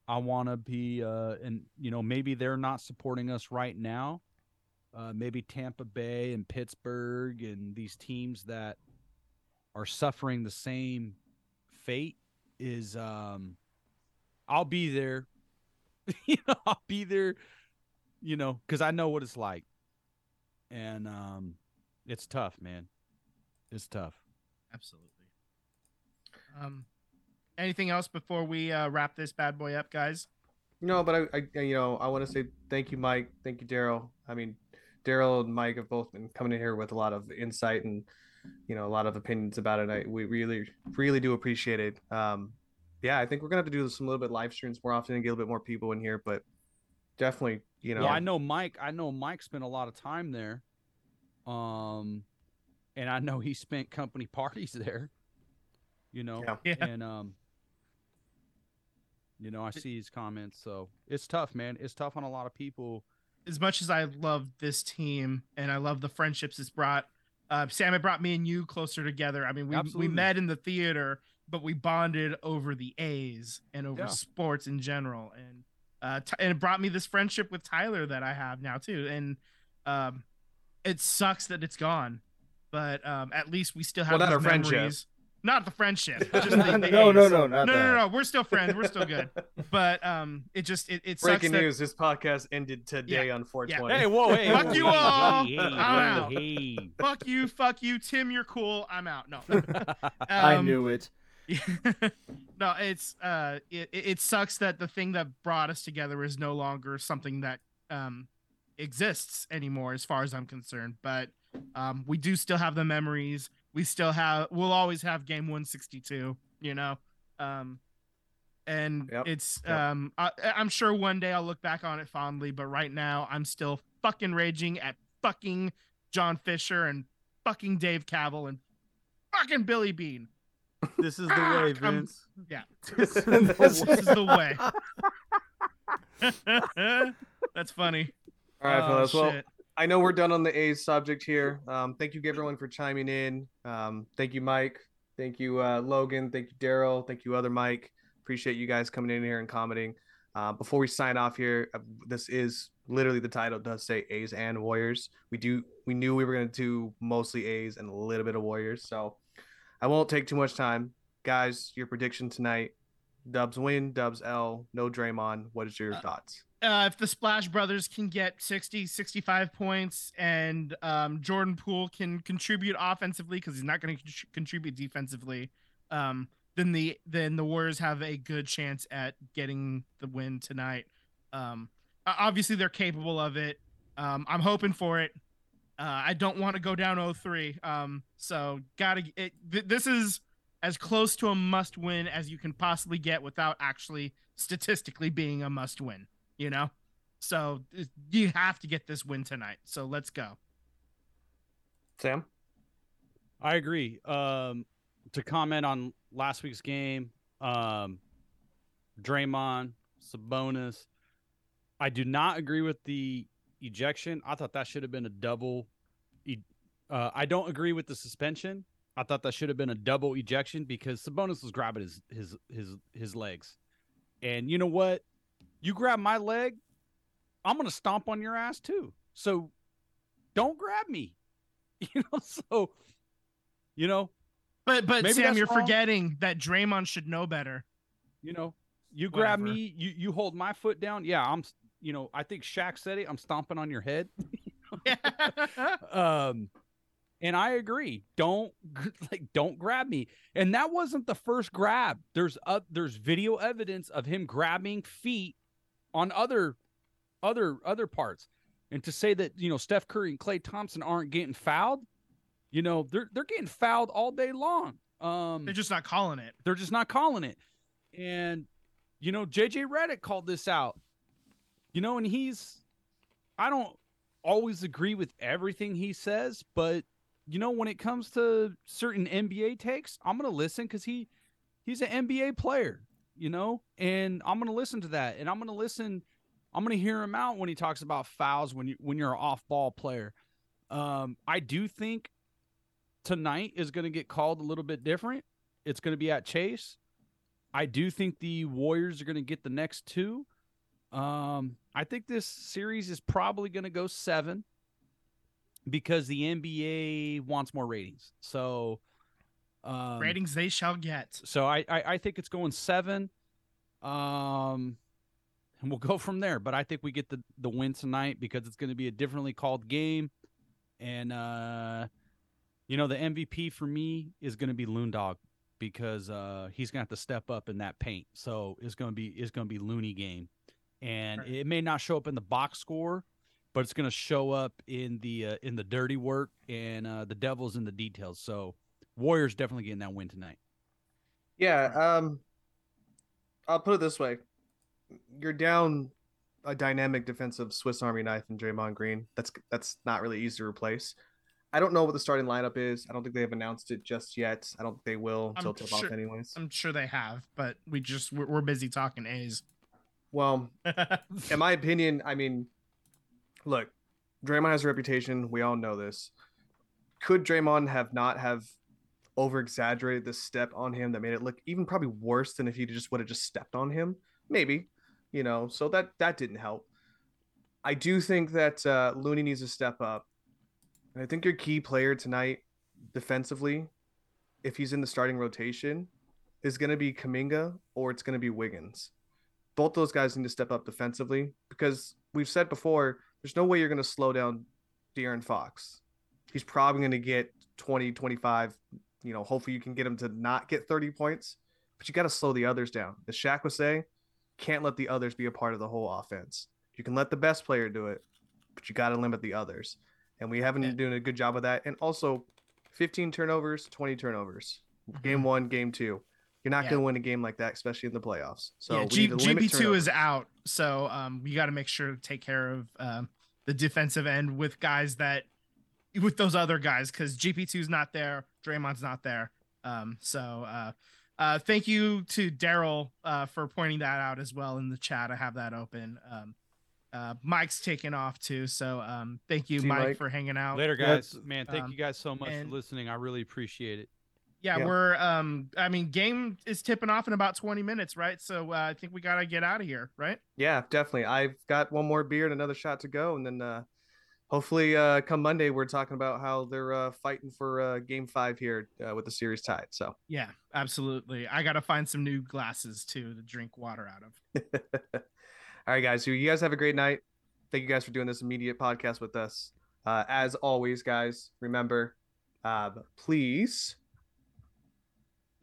I want to be, uh, and you know, maybe they're not supporting us right now. Uh, maybe Tampa Bay and Pittsburgh and these teams that are suffering the same fate is, um, I'll be there. you know, I'll be there. You know, because I know what it's like, and um, it's tough, man. It's tough. Absolutely. Um, anything else before we uh, wrap this bad boy up, guys? No, but I, I you know, I want to say thank you, Mike. Thank you, Daryl. I mean, Daryl and Mike have both been coming in here with a lot of insight and, you know, a lot of opinions about it. I we really, really do appreciate it. Um, yeah, I think we're gonna have to do some little bit live streams more often and get a little bit more people in here, but definitely, you know, Yeah, I know Mike. I know Mike spent a lot of time there. Um, and I know he spent company parties there. You know, Yeah. Yeah. and um, you know, I see his comments. So it's tough, man. It's tough on a lot of people. As much as I love this team and I love the friendships it's brought, uh, Sam, it brought me and you closer together. I mean, we we met in the theater, but we bonded over the A's and over Yeah. sports in general, and uh, t- and it brought me this friendship with Tyler that I have now too. And um, it sucks that it's gone, but um, at least we still have Well, not these our friendship. Not the friendship. Just the, the no, no, A's. no, no, no, no, no. We're still friends. We're still good. But um, it just it, it sucks breaking that- news: this podcast ended today on 420. Hey, whoa, hey, Fuck whoa, you hey, all. Hey, hey, I'm hey, out. hey. fuck you, fuck you, Tim. You're cool. I'm out. No, I Um, knew it. no, it's uh, it, it it sucks that the thing that brought us together is no longer something that um exists anymore, as far as I'm concerned. But um, we do still have the memories. We still have. We'll always have Game 162. You know, um, and Yep. it's Yep. um, I, I'm sure one day I'll look back on it fondly. But right now, I'm still fucking raging at fucking John Fisher and fucking Dave Kaval and fucking Billy Beane. This is the way, Fuck, I'm- Vince. yeah. This is This the This way. is the way. That's funny. All right, Oh, fellas. Well, shit. I know we're done on the A's subject here. Um, thank you everyone for chiming in. Um, thank you, Mike. Thank you, uh, Logan. Thank you, Daryl. Thank you, other Mike. Appreciate you guys coming in here and commenting. Uh, before we sign off here, uh, this is literally the title does say A's and Warriors. We do we knew we were gonna do mostly A's and a little bit of Warriors, so I won't take too much time, guys. Your prediction tonight: Dubs win, Dubs L. No Draymond. What is your Uh, thoughts? uh, if the Splash Brothers can get 60, 65 points and um, Jordan Poole can contribute offensively because he's not going to con- contribute defensively, um, then the then the Warriors have a good chance at getting the win tonight. Um, obviously, they're capable of it. Um, I'm hoping for it. Uh, I don't want to go down 0-3. Um, so gotta. It, th- this is as close to a must win as you can possibly get without actually statistically being a must win you know so you have to get this win tonight so let's go Sam. I agree. Um, to comment on last week's game, um, Draymond, Sabonis, I do not agree with the ejection. I thought that should have been a double. E- uh, I don't agree with the suspension. I thought that should have been a double ejection because Sabonis was grabbing his his his his legs, and you know what? You grab my leg, I'm gonna stomp on your ass too. So don't grab me. You know, so you know, but but sam you're wrong. forgetting that Draymond should know better you know, you grab Whatever. me, you you hold my foot down. Yeah, I'm. You know, I think Shaq said it. I'm stomping on your head. um and i agree don't like don't grab me and that wasn't the first grab there's uh, there's video evidence of him grabbing feet on other other other parts and to say that you know steph curry and klay thompson aren't getting fouled you know they're they're getting fouled all day long um They're just not calling it. they're just not calling it. And you know, JJ Redick called this out. You know, and he's I don't always agree with everything he says, but you know, when it comes to certain NBA takes, I'm gonna listen because he he's an NBA player, you know, and I'm gonna listen to that, and I'm gonna listen. I'm gonna hear him out when he talks about fouls when you when you're an off ball player. Um, I do think tonight is to get called a little bit different. It's to be at Chase. I do think the Warriors are to get the next two. Um, I think this series is probably to go seven because the NBA wants more ratings. So, um, Ratings they shall get. so I, I I think it's going seven. Um and we'll go from there. But I think we get the, the win tonight because it's going to be a differently called game. And uh you know, the MVP for me is gonna be Loondog because uh he's gonna have to step up in that paint. So it's gonna be it's gonna be Looney game. And Right. it may not show up in the box score, but it's gonna show up in the uh, in the dirty work and uh the devil's in the details. So Warriors definitely getting that win tonight. Yeah, um I'll put it this way. You're down a dynamic defensive Swiss Army knife in Draymond Green. That's that's not really easy to replace. I don't know what the starting lineup is. I don't think they have announced it just yet. I don't think they will I'm until tip off sure- anyways. I'm sure they have, but we just we're, we're busy talking A's. Well, in my opinion, I mean, look, Draymond has a reputation. We all know this. Could Draymond have not have over exaggerated the step on him that made it look even probably worse than if he just would have just stepped on him? Maybe, you know. So that that didn't help. I do think that uh, Looney needs to step up, and I think your key player tonight, defensively, if he's in the starting rotation, is going to be Kuminga or it's going to be Wiggins both those guys need to step up defensively because we've said before there's no way you're going to slow down De'Aaron Fox. He's probably going to get 20, 25. You know, hopefully you can get him to not get 30 points, but you got to slow the others down. As Shaq would say, can't let the others be a part of the whole offense. You can let the best player do it, but you got to limit the others. And we haven't Yeah. been doing a good job of that. And also, 15 turnovers, 20 turnovers. Game mm-hmm. one, game two. You're not Yeah. going to win a game like that, especially in the playoffs. So yeah, we G- need to limit GP two is out, so um, we got to make sure to take care of um, the defensive end with guys that with those other guys because GP 2s not there, Draymond's not there. Um, so uh, uh, thank you to Daryl uh, for pointing that out as well in the chat. I have that open. Um, uh, Mike's taking off too, so um, thank you, See Mike, Mike. for hanging out. Later, Yeah, guys. Man, thank um, you guys so much and- for listening. I really appreciate it. Yeah, Yeah. we're um, I mean, game is tipping off in about 20 minutes, right? So uh, I think we gotta get out of here, right? Yeah, definitely. I've got one more beer and another shot to go, and then uh, hopefully, uh, come Monday, we're talking about how they're uh, fighting for uh, Game Five here uh, with the series tied. So, Yeah, absolutely. I gotta find some new glasses too to drink water out of. all right, guys. So you guys have a great night. Thank you guys for doing this immediate podcast with us. Uh, as always, guys, remember, uh, please.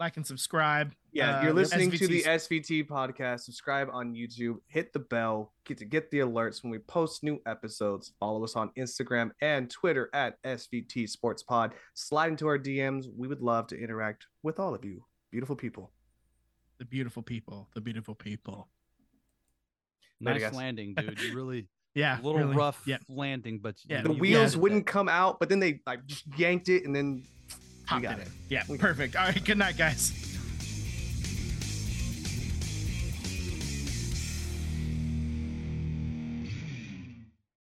Like and subscribe. Yeah, Uh, you're listening to the SVT podcast. Subscribe on YouTube. Hit the bell. Get to get the alerts when we post new episodes. Follow us on Instagram and Twitter at SVT Sports Pod. Slide into our DMs. We would love to interact with all of you, beautiful people. the beautiful people. The beautiful people. Nice guys. landing, dude. You really Yeah. a little really. rough Yeah. landing, but Yeah, The wheels got it. wouldn't come out, but then they like just yanked it, and then Popped got it in. Yeah. Perfect. All right. Good night, guys.